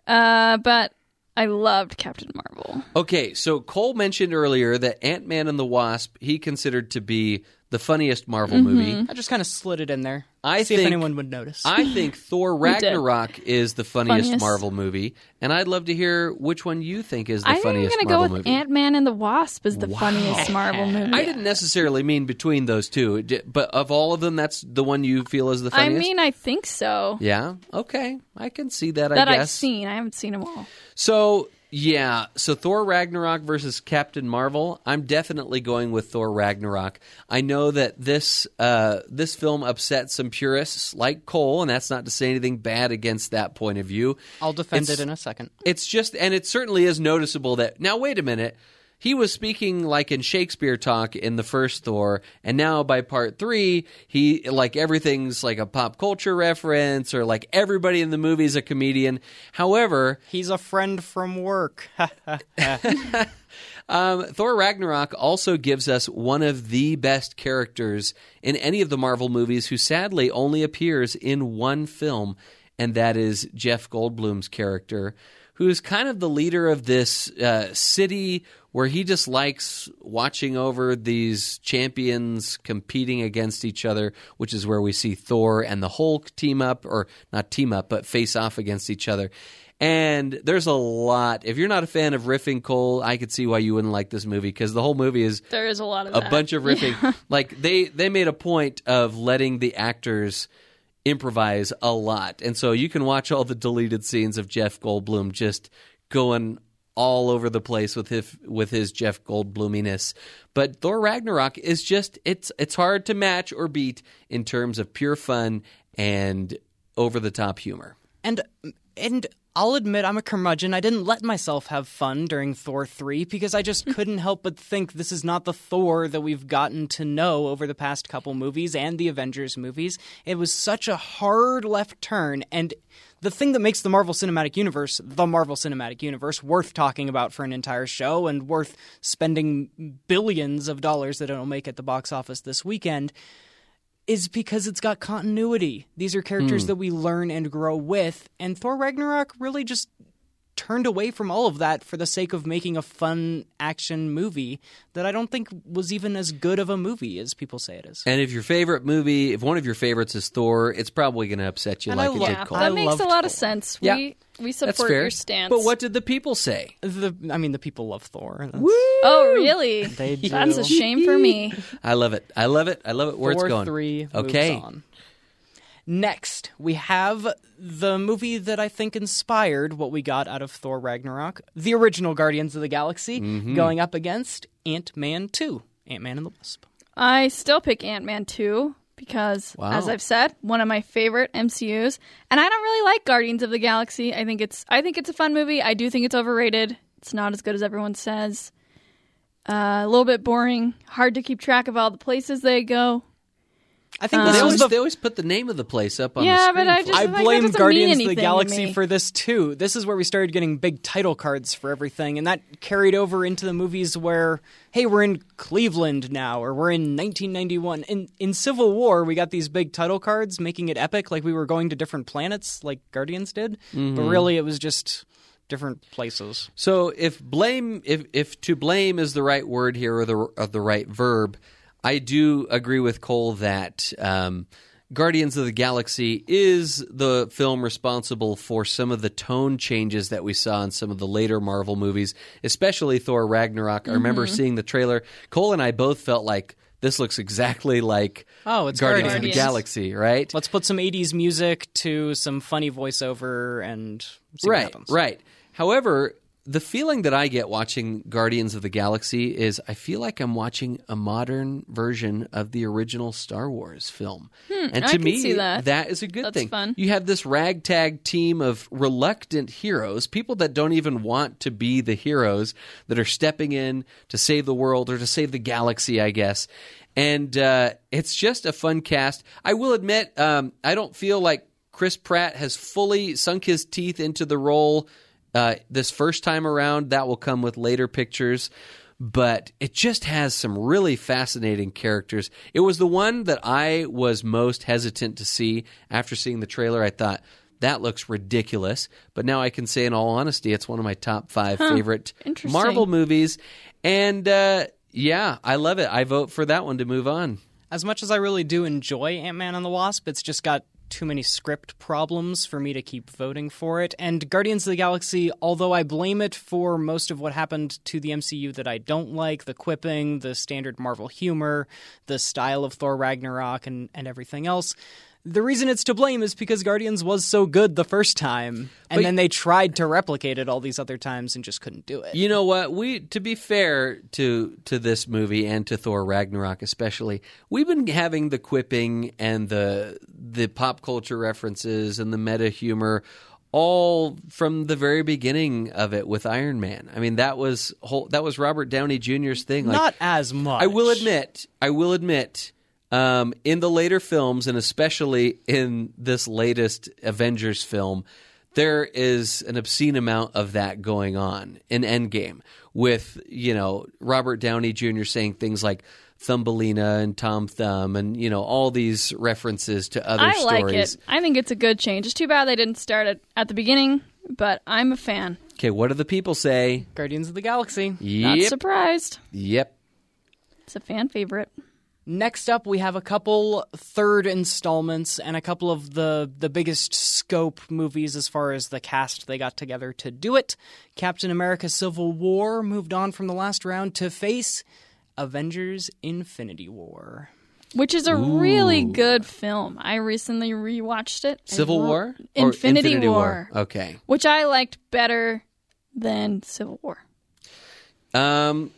uh, but I loved Captain Marvel. Okay, so Cole mentioned earlier that Ant Man and the Wasp he considered to be the funniest Marvel mm-hmm. movie. I just kind of slid it in there. I See think- if anyone would notice. I think Thor. Ragnarok is the funniest, Funniest. Marvel movie, and I'd love to hear which one you think is the I think I'm funniest gonna go with movie. Ant Man and the Wasp is the funniest Marvel movie. I didn't necessarily mean between those two, d- but of all of them, that's the one you feel is the funniest. I funniest. mean, I think so. yeah, okay, I can see that. that I I've seen. I haven't seen them all. So yeah, so Thor Ragnarok versus Captain Marvel. I'm definitely going with Thor Ragnarok. I know that this uh, this film upset some purists like Cole, and that's not to say anything bad against that point of view. I'll defend It's- it in a second. It's just, and it certainly is noticeable that now. Wait a minute. He was speaking like in Shakespeare talk in the first Thor, and now by part three, he like everything's like a pop culture reference, or like everybody in the movie is a comedian. However, He's a friend from work. Um, Thor Ragnarok also gives us one of the best characters in any of the Marvel movies who sadly only appears in one film, and that is Jeff Goldblum's character, who is kind of the leader of this uh, city where he just likes watching over these champions competing against each other, which is where we see Thor and the Hulk team up, or not team up, but face off against each other. And there's a lot. If you're not a fan of riffing, Cole, I could see why you wouldn't like this movie because the whole movie is There is a lot of a that. bunch of riffing. Like they they made a point of letting the actors improvise a lot, and so you can watch all the deleted scenes of Jeff Goldblum just going all over the place with his with his Jeff Goldbluminess. But Thor Ragnarok is just it's it's hard to match or beat in terms of pure fun and over the top humor. And and I'll admit I'm a curmudgeon. I didn't let myself have fun during Thor 3 because I just couldn't help but think this is not the Thor that we've gotten to know over the past couple movies and the Avengers movies. It was such a hard left turn and the thing that makes the Marvel Cinematic Universe the Marvel Cinematic Universe worth talking about for an entire show and worth spending billions of dollars that it'll make at the box office this weekend is because it's got continuity. These are characters hmm. that we learn and grow with, and Thor Ragnarok really just turned away from all of that for the sake of making a fun action movie that I don't think was even as good of a movie as people say it is. And if your favorite movie, if one of your favorites is Thor, it's probably going to upset you And like I it lo- did Yeah, Cole. I that makes a lot of sense. Yeah. We we That's support fair. your stance. But what did the people say? The I mean, the people love Thor. That's- Oh, really? They do. That's a shame for me. I love it. I love it. I love it where Thor it's going. Three. moves Okay. on. Next, we have the movie that I think inspired what we got out of Thor Ragnarok, the original Guardians of the Galaxy, Mm-hmm. going up against Ant Man 2, Ant Man and the Wasp. I still pick Ant Man 2 because, Wow. as I've said, one of my favorite MCUs. And I don't really like Guardians of the Galaxy. I think it's I think it's a fun movie. I do think it's overrated. It's not as good as everyone says. Uh, a little bit boring. Hard to keep track of all the places they go. I think They this was always, the they always put the name of the place up on the Yeah, screen. but I just, I like, blame doesn't Guardians of the Galaxy for this too. This is where we started getting big title cards for everything, and that carried over into the movies where, hey, we're in Cleveland now, or we're in 1991. In in Civil War, we got these big title cards, making it epic, like we were going to different planets, like Guardians did. Mm-hmm. But really, it was just different places. So if blame, if if to blame is the right word here or the or the right verb, I do agree with Cole that um, Guardians of the Galaxy is the film responsible for some of the tone changes that we saw in some of the later Marvel movies, especially Thor Ragnarok. I remember Mm-hmm. seeing the trailer. Cole and I both felt like this looks exactly like Oh, it's Guardians, of the Galaxy, right? Let's put some 80s music to some funny voiceover and right, right. However, the feeling that I get watching Guardians of the Galaxy is I feel like I'm watching a modern version of the original Star Wars film. and Hmm, I to me, that. that is a good That's thing. fun. You have this ragtag team of reluctant heroes, people that don't even want to be the heroes that are stepping in to save the world or to save the galaxy, I guess. And uh, it's just a fun cast. I will admit, um, I don't feel like Chris Pratt has fully sunk his teeth into the role uh, this first time around. That will come with later pictures. But it just has some really fascinating characters. It was the one that I was most hesitant to see after seeing the trailer. I thought, that looks ridiculous. But now I can say, in all honesty, it's one of my top five favorite Marvel movies. And uh, yeah, I love it. I vote for that one to move on. As much as I really do enjoy Ant Man and the Wasp, it's just got too many script problems for me to keep voting for it. And Guardians of the Galaxy, although I blame it for most of what happened to the MCU that I don't like the quipping, the standard Marvel humor, the style of Thor Ragnarok, and, and everything else. The reason it's to blame is because Guardians was so good the first time, and But- then they tried to replicate it all these other times and just couldn't do it. You know what? We to be fair to to this movie and to Thor Ragnarok especially, we've been having the quipping and the the pop culture references and the meta humor all from the very beginning of it with Iron Man. I mean, that was whole, that was Robert Downey Jr.'s thing. Like, Not as much. I will admit, I will admit, um, in the later films, and especially in this latest Avengers film, there is an obscene amount of that going on in Endgame with, you know, Robert Downey Jr. saying things like Thumbelina and Tom Thumb and, you know, all these references to other I stories. like it. I think it's a good change. It's too bad they didn't start it at the beginning, but I'm a fan. Okay, what do the people say? Guardians of the Galaxy. Not surprised. Yep. It's a fan favorite. Next up, we have a couple third installments and a couple of the the biggest scope movies as far as the cast they got together to do it. Captain America: Civil War moved on from the last round to face Avengers: Infinity War. Which is a really good film. I recently rewatched it. Civil War? Or Infinity, War, Okay. which I liked better than Civil War. Um,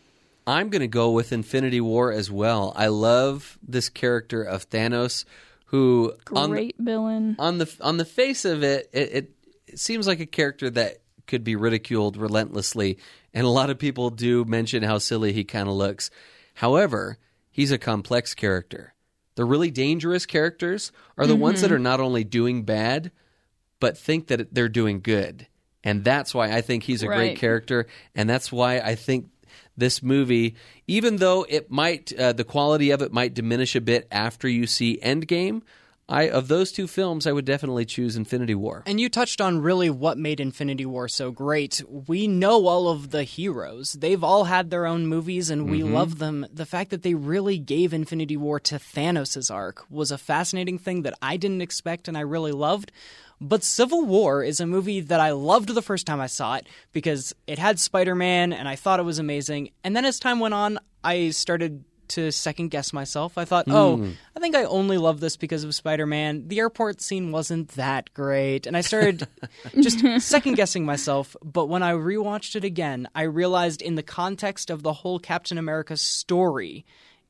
I'm going to go with Infinity War as well. I love this character of Thanos, who on the, Great villain. on the on the face of it, it, it, it seems like a character that could be ridiculed relentlessly, and a lot of people do mention how silly he kind of looks. However, he's a complex character. The really dangerous characters are the ones that mm-hmm. are not only doing bad, but think that they're doing good. And that's why I think he's a great character. And that's why I think this movie, even though it might, uh, the quality of it might diminish a bit after you see Endgame, I of those two films, I would definitely choose Infinity War. And you touched on really what made Infinity War so great. We know all of the heroes. They've all had their own movies and we love them. The fact that they really gave Infinity War to Thanos' arc was a fascinating thing that I didn't expect and I really loved. But Civil War is a movie that I loved the first time I saw it because it had Spider Man and I thought it was amazing. And then as time went on, I started to second guess myself. I thought, oh, hmm. I think I only love this because of Spider Man. The airport scene wasn't that great. And I started just second guessing myself. But when I rewatched it again, I realized in the context of the whole Captain America story,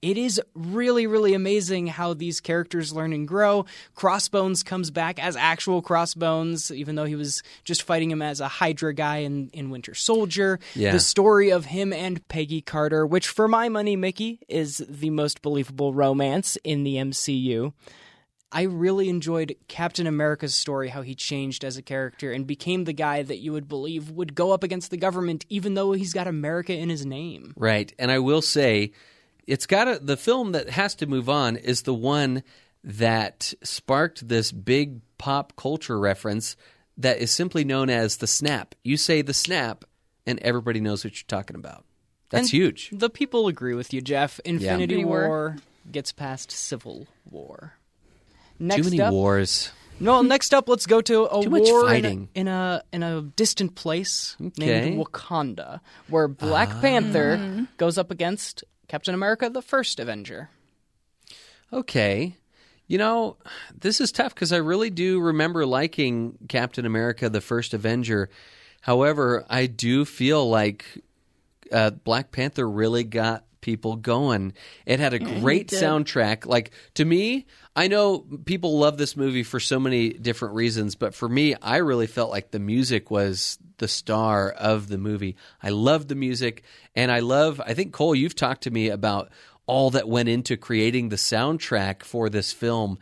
it is really, really amazing how these characters learn and grow. Crossbones comes back as actual Crossbones, even though he was just fighting him as a Hydra guy in, in Winter Soldier. Yeah. The story of him and Peggy Carter, which for my money, Mickey, is the most believable romance in the MCU. I really enjoyed Captain America's story, how he changed as a character and became the guy that you would believe would go up against the government, even though he's got America in his name. Right. And I will say, it's got to, the film that has to move on is the one that sparked this big pop culture reference that is simply known as the snap. You say the snap, and everybody knows what you're talking about. That's And huge. The people agree with you, Jeff. Infinity Infinity War. War. gets past Civil War. Too Next many up, wars. no. Next up, let's go to a Too war in a- fighting. In, a, in a distant place Okay. named Wakanda, where Black Ah. Panther goes up against Captain America, the first Avenger. Okay. You know, this is tough because I really do remember liking Captain America, the first Avenger. However, I do feel like uh, Black Panther really got people going. It had a great soundtrack. Like, to me, I know people love this movie for so many different reasons, but for me, I really felt like the music was the star of the movie. I love the music, and I love, I think, Cole, you've talked to me about all that went into creating the soundtrack for this film.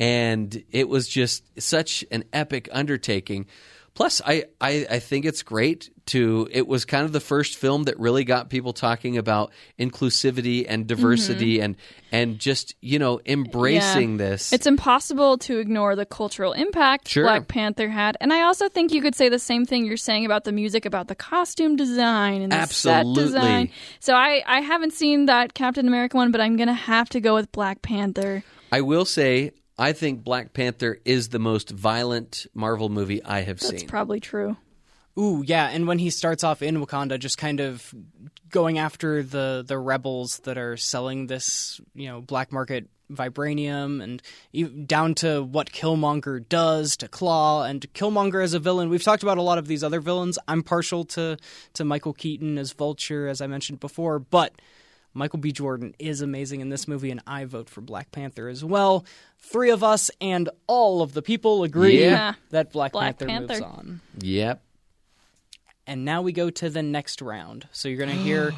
And it was just such an epic undertaking. Plus, I, I, I think it's great to. It was kind of the first film that really got people talking about inclusivity and mm-hmm. diversity and and just you know embracing Yeah. this. It's impossible to ignore the cultural impact Sure. Black Panther had. And I also think you could say the same thing you're saying about the music, about the costume design and the Absolutely. set design. So I, I haven't seen that Captain America one, but I'm going to have to go with Black Panther. I will say, I think Black Panther is the most violent Marvel movie I have That's seen. That's probably true. Ooh, yeah, and when he starts off in Wakanda, just kind of going after the the rebels that are selling this, you know, black market vibranium, and down to what Killmonger does to Klaue and Killmonger as a villain. We've talked about a lot of these other villains. I'm partial to to Michael Keaton as Vulture, as I mentioned before, but. Michael B. Jordan is amazing in this movie, and I vote for Black Panther as well. Three of us and all of the people agree Yeah. that Black, Black Panther, moves on. yep. And now we go to the next round. So you're going to hear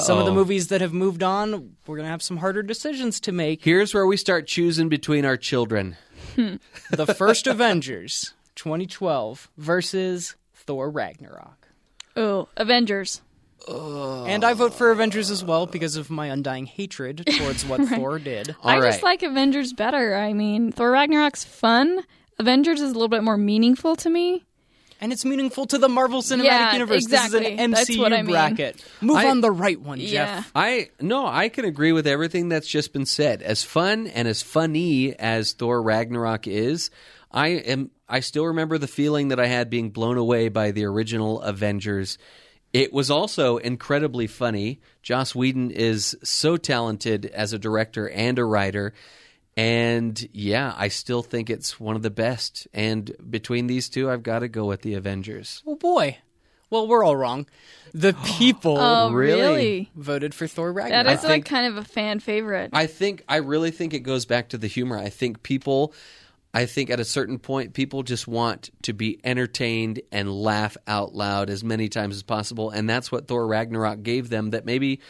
some of the movies that have moved on. We're going to have some harder decisions to make. Here's where we start choosing between our children. Hmm. The first Avengers 2012 versus Thor Ragnarok. Oh, Avengers. And I vote for Avengers as well because of my undying hatred towards what Thor did. All I right. just like Avengers better. I mean, Thor Ragnarok's fun. Avengers is a little bit more meaningful to me. And it's meaningful to the Marvel Cinematic Yeah, Universe. This is exactly. an That's MCU what I mean. bracket. Move I- on the right one, Yeah. Jeff. I no, I can agree with everything that's just been said. As fun and as funny as Thor Ragnarok is, I am I still remember the feeling that I had being blown away by the original Avengers. It was also incredibly funny. Joss Whedon is so talented as a director and a writer. And yeah, I still think it's one of the best. And between these two, I've got to go with the Avengers. Oh boy. Well, we're all wrong. The people oh, oh, really? really? voted for Thor That Ragnarok. is I like kind of a fan favorite. I think I really think it goes back to the humor. I think people I think at a certain point people just want to be entertained and laugh out loud as many times as possible and that's what Thor Ragnarok gave them that maybe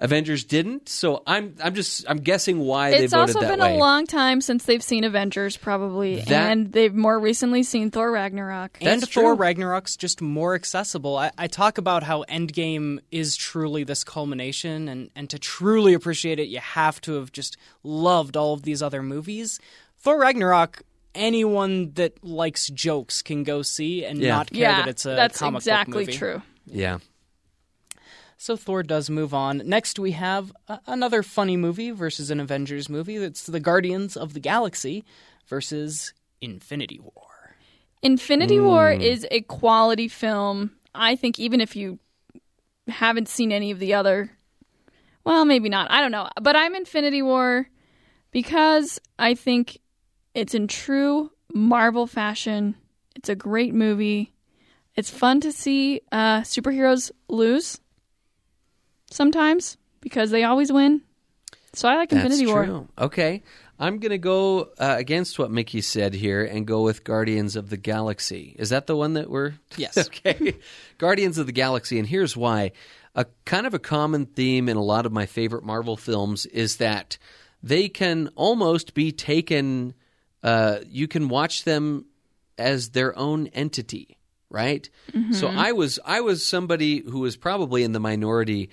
Avengers didn't. So I'm I'm just I'm guessing why they it's voted also that been way. a long time since they've seen Avengers, probably, That- and they've more recently seen Thor Ragnarok. and That's Thor true. Ragnarok's just more accessible. I, I talk about how Endgame is truly this culmination, and, and to truly appreciate it, you have to have just loved all of these other movies. Thor Ragnarok, anyone that likes jokes can go see and Yeah. not care yeah, that it's a that's comic exactly book movie. true. Yeah. So Thor does move on. Next, we have a- another funny movie versus an Avengers movie. That's the Guardians of the Galaxy versus Infinity War. Infinity War hmm. is a quality film. I think even if you haven't seen any of the other, well, maybe not. I don't know. But I'm Infinity War because I think it's in true Marvel fashion. It's a great movie. It's fun to see uh, superheroes lose sometimes because they always win. So I like Infinity War. true. Okay. I'm going to go uh, against what Mickey said here and go with Guardians of the Galaxy. Is that the one that we're. Yes. okay. Guardians of the Galaxy. And here's why. A kind of a common theme in a lot of my favorite Marvel films is that they can almost be taken, uh, you can watch them as their own entity, right? So I was I was somebody who was probably in the minority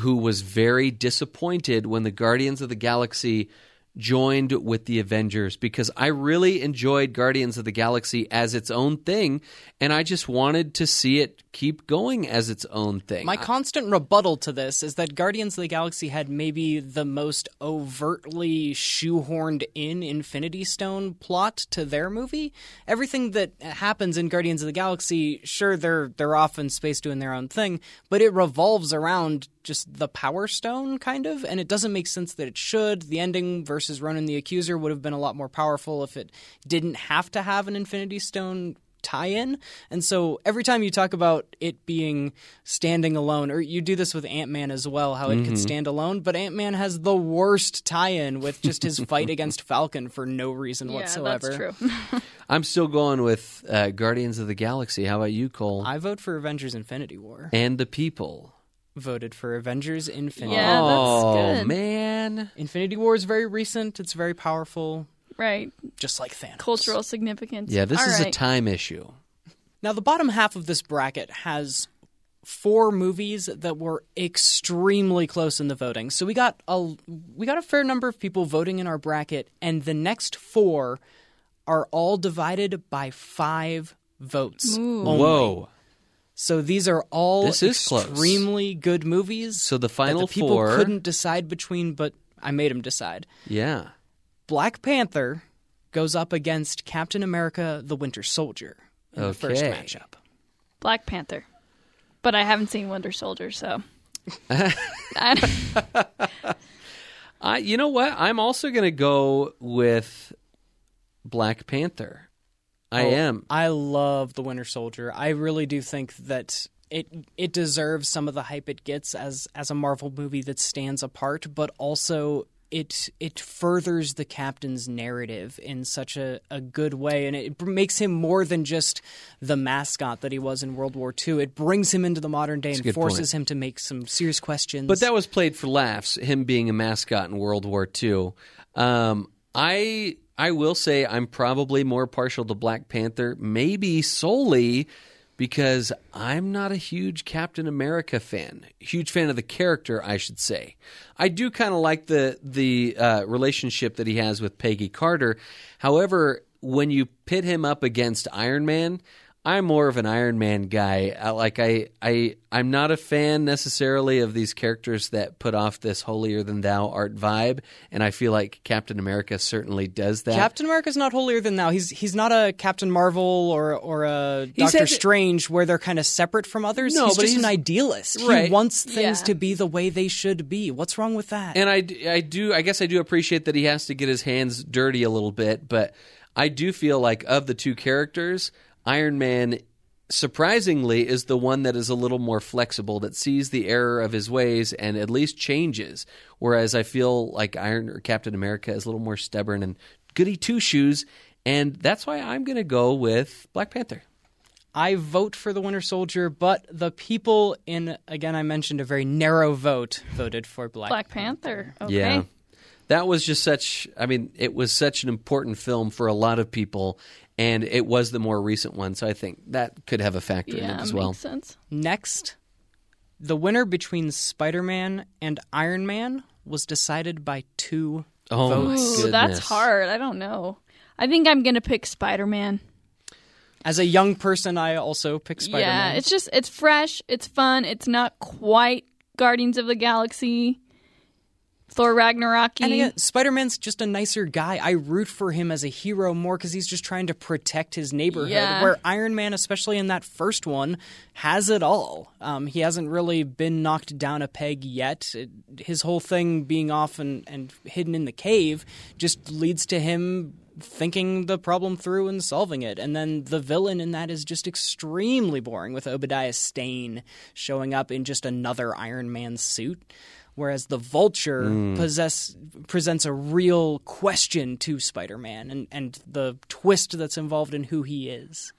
who was very disappointed when the Guardians of the Galaxy joined with the Avengers because I really enjoyed Guardians of the Galaxy as its own thing and I just wanted to see it keep going as its own thing. My constant rebuttal to this is that Guardians of the Galaxy had maybe the most overtly shoehorned in Infinity Stone plot to their movie. Everything that happens in Guardians of the Galaxy, sure they're they're off in space doing their own thing, but it revolves around just the Power Stone kind of, and it doesn't make sense that it should. The ending versus Ronan the Accuser would have been a lot more powerful if it didn't have to have an Infinity Stone tie-in and so every time you talk about it being standing alone or you do this with ant-man as well how it could stand alone but ant-man has the worst tie-in with just his fight against falcon for no reason Yeah, whatsoever that's true. I'm still going with uh, Guardians of the Galaxy. How about you, Cole? i vote for avengers infinity war and the people. voted for avengers infinity Yeah, war that's oh man. infinity war is very recent it's very powerful right. just like thanos Cultural significance. Yeah, this All is a time issue. Now, the bottom half of this bracket has four movies that were extremely close in the voting. So we got a we got a fair number of people voting in our bracket, and the next four are all divided by five votes. only. Whoa. So these are all This is close. extremely good movies. So the that final the people four- couldn't decide between, but I made them decide. Yeah. Black Panther goes up against Captain America: The Winter Soldier in the first matchup. Black Panther. But I haven't seen Winter Soldier, so. I, I, you know what? I'm also going to go with Black Panther. I Oh, am. I love the Winter Soldier. I really do think that it it deserves some of the hype it gets as as a Marvel movie that stands apart, but also it it furthers the captain's narrative in such a, a good way and it makes him more than just the mascot that he was in World War II. It brings him into the modern day a and forces point. him to make some serious questions. But that was played for laughs, him being a mascot in World War II. Um, I I will say I'm probably more partial to Black Panther, maybe solely because I'm not a huge Captain America fan. Huge fan of the character, I should say. I do kind of like the the uh, relationship that he has with Peggy Carter. However, when you pit him up against Iron Man, I'm more of an Iron Man guy. I, like I, I, I'm not a fan necessarily of these characters that put off this holier than thou art vibe, and I feel like Captain America certainly does that. Captain America's not holier than thou. He's he's not a Captain Marvel or or a He's Doctor Strange where they're kind of separate from others. No, he's but just he's- an idealist. Right. He wants things Yeah. to be the way they should be. What's wrong with that? and I, I do, I guess I do appreciate that he has to get his hands dirty a little bit, but I do feel like of the two characters, Iron Man surprisingly is the one that is a little more flexible that sees the error of his ways and at least changes whereas i feel like iron or captain america is a little more stubborn and goody two shoes and that's why i'm going to go with black panther I vote for the Winter Soldier, but the people in again I mentioned a very narrow vote voted for Black. Black Panther. Okay. yeah that was just such i mean it was such an important film for a lot of people and it was the more recent one so i think that could have a factor in it as well makes sense. Next, the winner between Spider-Man and Iron Man was decided by two Oh, my votes. Ooh, that's goodness. hard. I don't know. I think I'm gonna pick Spider Man. As a young person, I also pick Spider Man. Yeah, Man. it's just it's fresh, it's fun, it's not quite Guardians of the Galaxy, Thor Ragnarok. and again, Spider Man's just a nicer guy. I root for him as a hero more because he's just trying to protect his neighborhood. Yeah. Where Iron Man, especially in that first one, has it all. Um, he hasn't really been knocked down a peg yet. It- his whole thing being off and, and hidden in the cave just leads to him thinking the problem through and solving it. And then the villain in that is just extremely boring with Obadiah Stane showing up in just another Iron Man suit. Whereas the Vulture hmm. possess presents a real question to Spider-Man and, and the twist that's involved in who he is.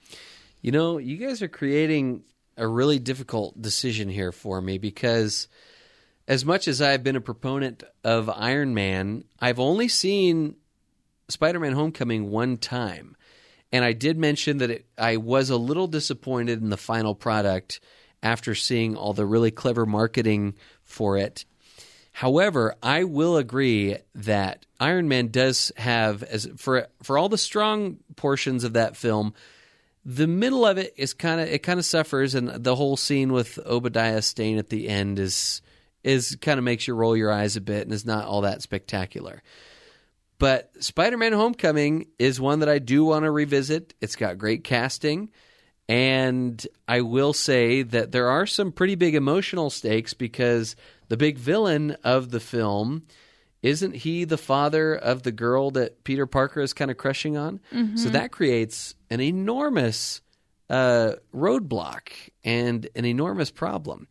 You know, you guys are creating a really difficult decision here for me because as much as I've been a proponent of Iron Man, I've only seen Spider Man Homecoming one time. And I did mention that it, I was a little disappointed in the final product after seeing all the really clever marketing for it. However, I will agree that Iron Man does have as for for all the strong portions of that film, the middle of it is kind of it kind of suffers, and the whole scene with Obadiah Stane at the end is is kind of makes you roll your eyes a bit and is not all that spectacular. But Spider-Man: Homecoming is one that I do want to revisit. It's got great casting, and I will say that there are some pretty big emotional stakes because the big villain of the film isn't he the father of the girl that Peter Parker is kind of crushing on? So that creates an enormous uh, roadblock and an enormous problem.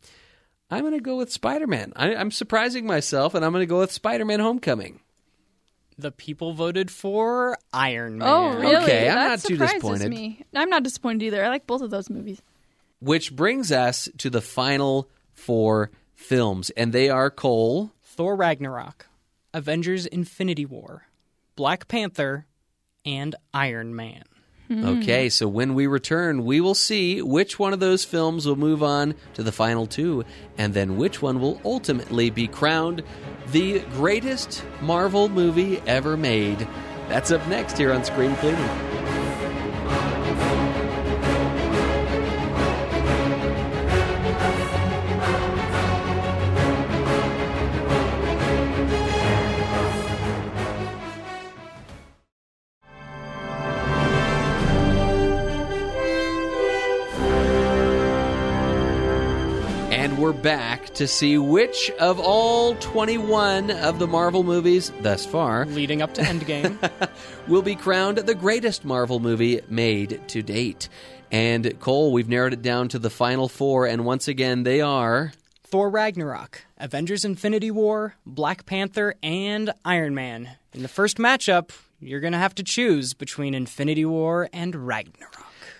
I'm going to go with Spider Man. I'm surprising myself, and I'm going to go with Spider Man Homecoming. The people voted for Iron Man. Oh, really? Okay, I'm that not too surprises disappointed. Me. I'm not disappointed either. I like both of those movies. Which brings us to the final four films, and they are Cole. Thor Ragnarok, Avengers Infinity War, Black Panther, and Iron Man. Hmm. Okay, so when we return, we will see which one of those films will move on to the final two, and then which one will ultimately be crowned the greatest Marvel movie ever made. That's up next here on Screen Cleaning. And we're back to see which of all 21 of the Marvel movies thus far Leading up to Endgame. will be crowned the greatest Marvel movie made to date. And Cole, we've narrowed it down to the final four, and once again, they are. Thor Ragnarok, Avengers Infinity War, Black Panther, and Iron Man. In the first matchup, you're going to have to choose between Infinity War and Ragnarok.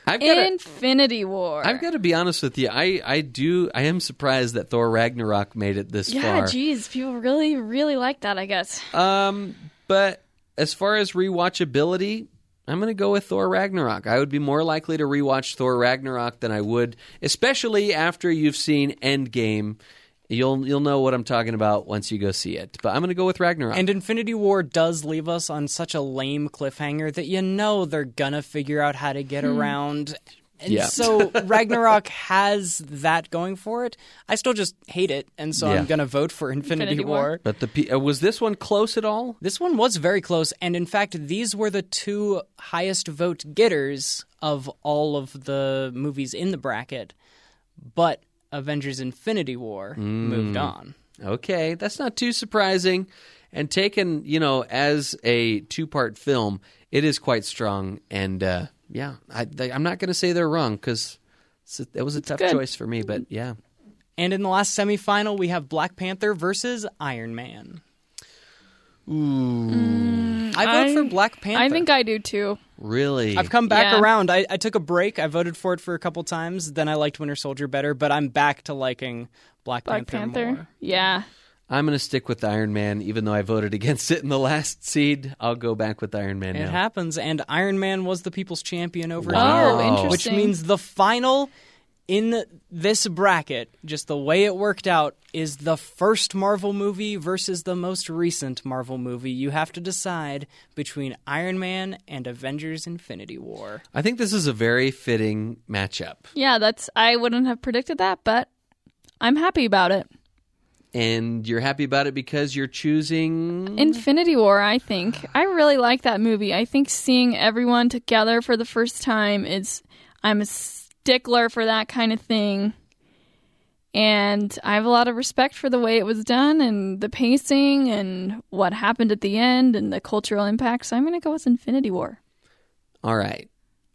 I've got to, Infinity War. I've got to be honest with you. I, I do. I am surprised that Thor Ragnarok made it this yeah, far. Yeah, geez, people really, really like that. I guess. Um, but as far as rewatchability, I'm going to go with Thor Ragnarok. I would be more likely to rewatch Thor Ragnarok than I would, especially after you've seen Endgame. You'll you'll know what I'm talking about once you go see it. But I'm going to go with Ragnarok. And Infinity War does leave us on such a lame cliffhanger that you know they're gonna figure out how to get around. And Yeah. so Ragnarok has that going for it. I still just hate it, and so Yeah. I'm gonna vote for Infinity, Infinity War. War. but the P- uh, was this one close at all? This one was very close, and in fact, these were the two highest vote getters of all of the movies in the bracket. But Avengers Infinity War moved on. Okay, that's not too surprising. And taken, you know, as a two-part film, it is quite strong. And uh, yeah, I, they, I'm not going to say they're wrong because it was a tough good. choice for me. But yeah, And in the last semifinal, we have Black Panther versus Iron Man. Ooh. I vote for Black Panther. I think I do too. Really, I've come back Yeah. around. I, I took a break. I voted for it for a couple times. Then I liked Winter Soldier better, but I'm back to liking Black, Black Panther, Panther. more. Yeah. I'm going to stick with Iron Man, even though I voted against it in the last seed. I'll go back with Iron Man It now. happens, and Iron Man was the people's champion over Wow. here. Oh, Which means the final in this bracket, just the way it worked out, is the first Marvel movie versus the most recent Marvel movie. You have to decide between Iron Man and Avengers Infinity War. I think this is a very fitting matchup. Yeah, that's I wouldn't have predicted that, but I'm happy about it. And you're happy about it because you're choosing. Infinity War, I think. I really like that movie. I think seeing everyone together for the first time is I'm a stickler for that kind of thing. And I have a lot of respect for the way it was done and the pacing and what happened at the end and the cultural impact. So I'm going to go with Infinity War. All right.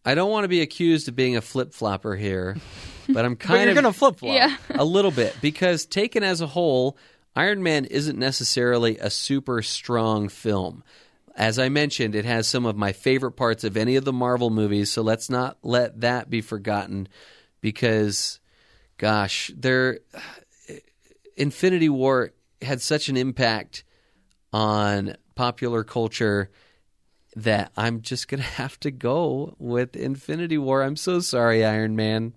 I don't want to be accused of being a flip flopper here, but I'm But kind you're of gonna flip flop. Yeah. a little bit because taken as a whole, Iron Man isn't necessarily a super strong film. As I mentioned, it has some of my favorite parts of any of the Marvel movies, so let's not let that be forgotten because gosh, there Infinity War had such an impact on popular culture that I'm just going to have to go with Infinity War. I'm so sorry, Iron Man.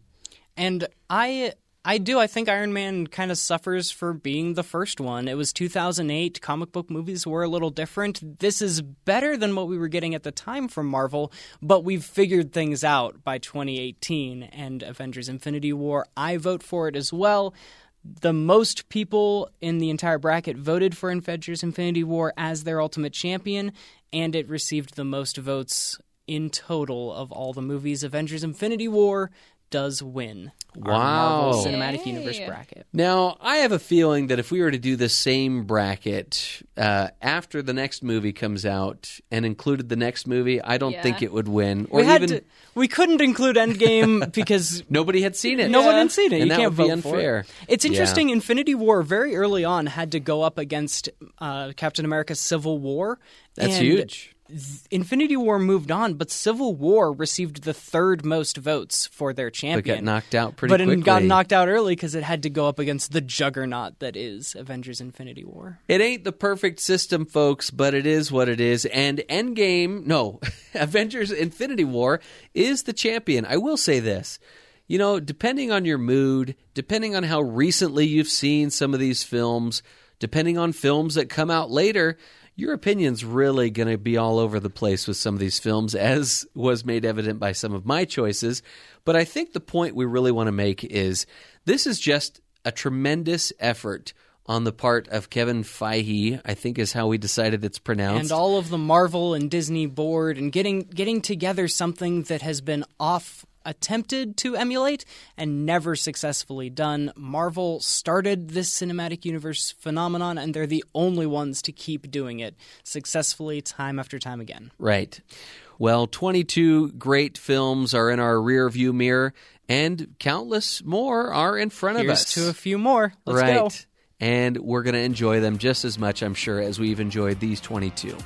And I I do I think Iron Man kind of suffers for being the first one. It was 2008. Comic book movies were a little different. This is better than what we were getting at the time from Marvel, but we've figured things out by 2018 and Avengers Infinity War. I vote for it as well. The most people in the entire bracket voted for Avengers Infinity War as their ultimate champion, and it received the most votes in total of all the movies. Avengers Infinity War does win. our Wow. Marvel Cinematic Yay. Universe bracket. Now, I have a feeling that if we were to do the same bracket uh, after the next movie comes out and included the next movie, I don't Yeah. think it would win. Or We had even to, we couldn't include Endgame because nobody had seen it. no one had seen it. And you that can't would be vote for it. It's Yeah. interesting. Infinity War very early on had to go up against uh, Captain America: Civil War. That's and huge. Infinity War moved on, but Civil War received the third most votes for their champion. But got knocked out pretty but quickly. it got knocked out early because it had to go up against the juggernaut that is Avengers: Infinity War. It ain't the perfect system, folks, but it is what it is. And Endgame, no, Avengers Infinity War is the champion. I will say this. You know, depending on your mood, depending on how recently you've seen some of these films, depending on films that come out later, your opinion's really going to be all over the place with some of these films, as was made evident by some of my choices. But I think the point we really want to make is this is just a tremendous effort on the part of Kevin Feige, I think is how we decided it's pronounced. and all of the Marvel and Disney board and getting getting together something that has been off attempted to emulate and never successfully done. Marvel started this cinematic universe phenomenon and they're the only ones to keep doing it successfully time after time again. Right. Well, 22 great films are in our rearview mirror, and countless more are in front of us. to a few more. Let's right. go. And we're going to enjoy them just as much, I'm sure, as we've enjoyed these 22.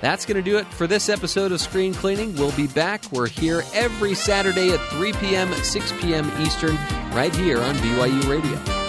That's going to do it for this episode of Screen Cleaning. We'll be back. We're here every Saturday at 3 p.m., 6 p.m. Eastern, right here on BYU Radio.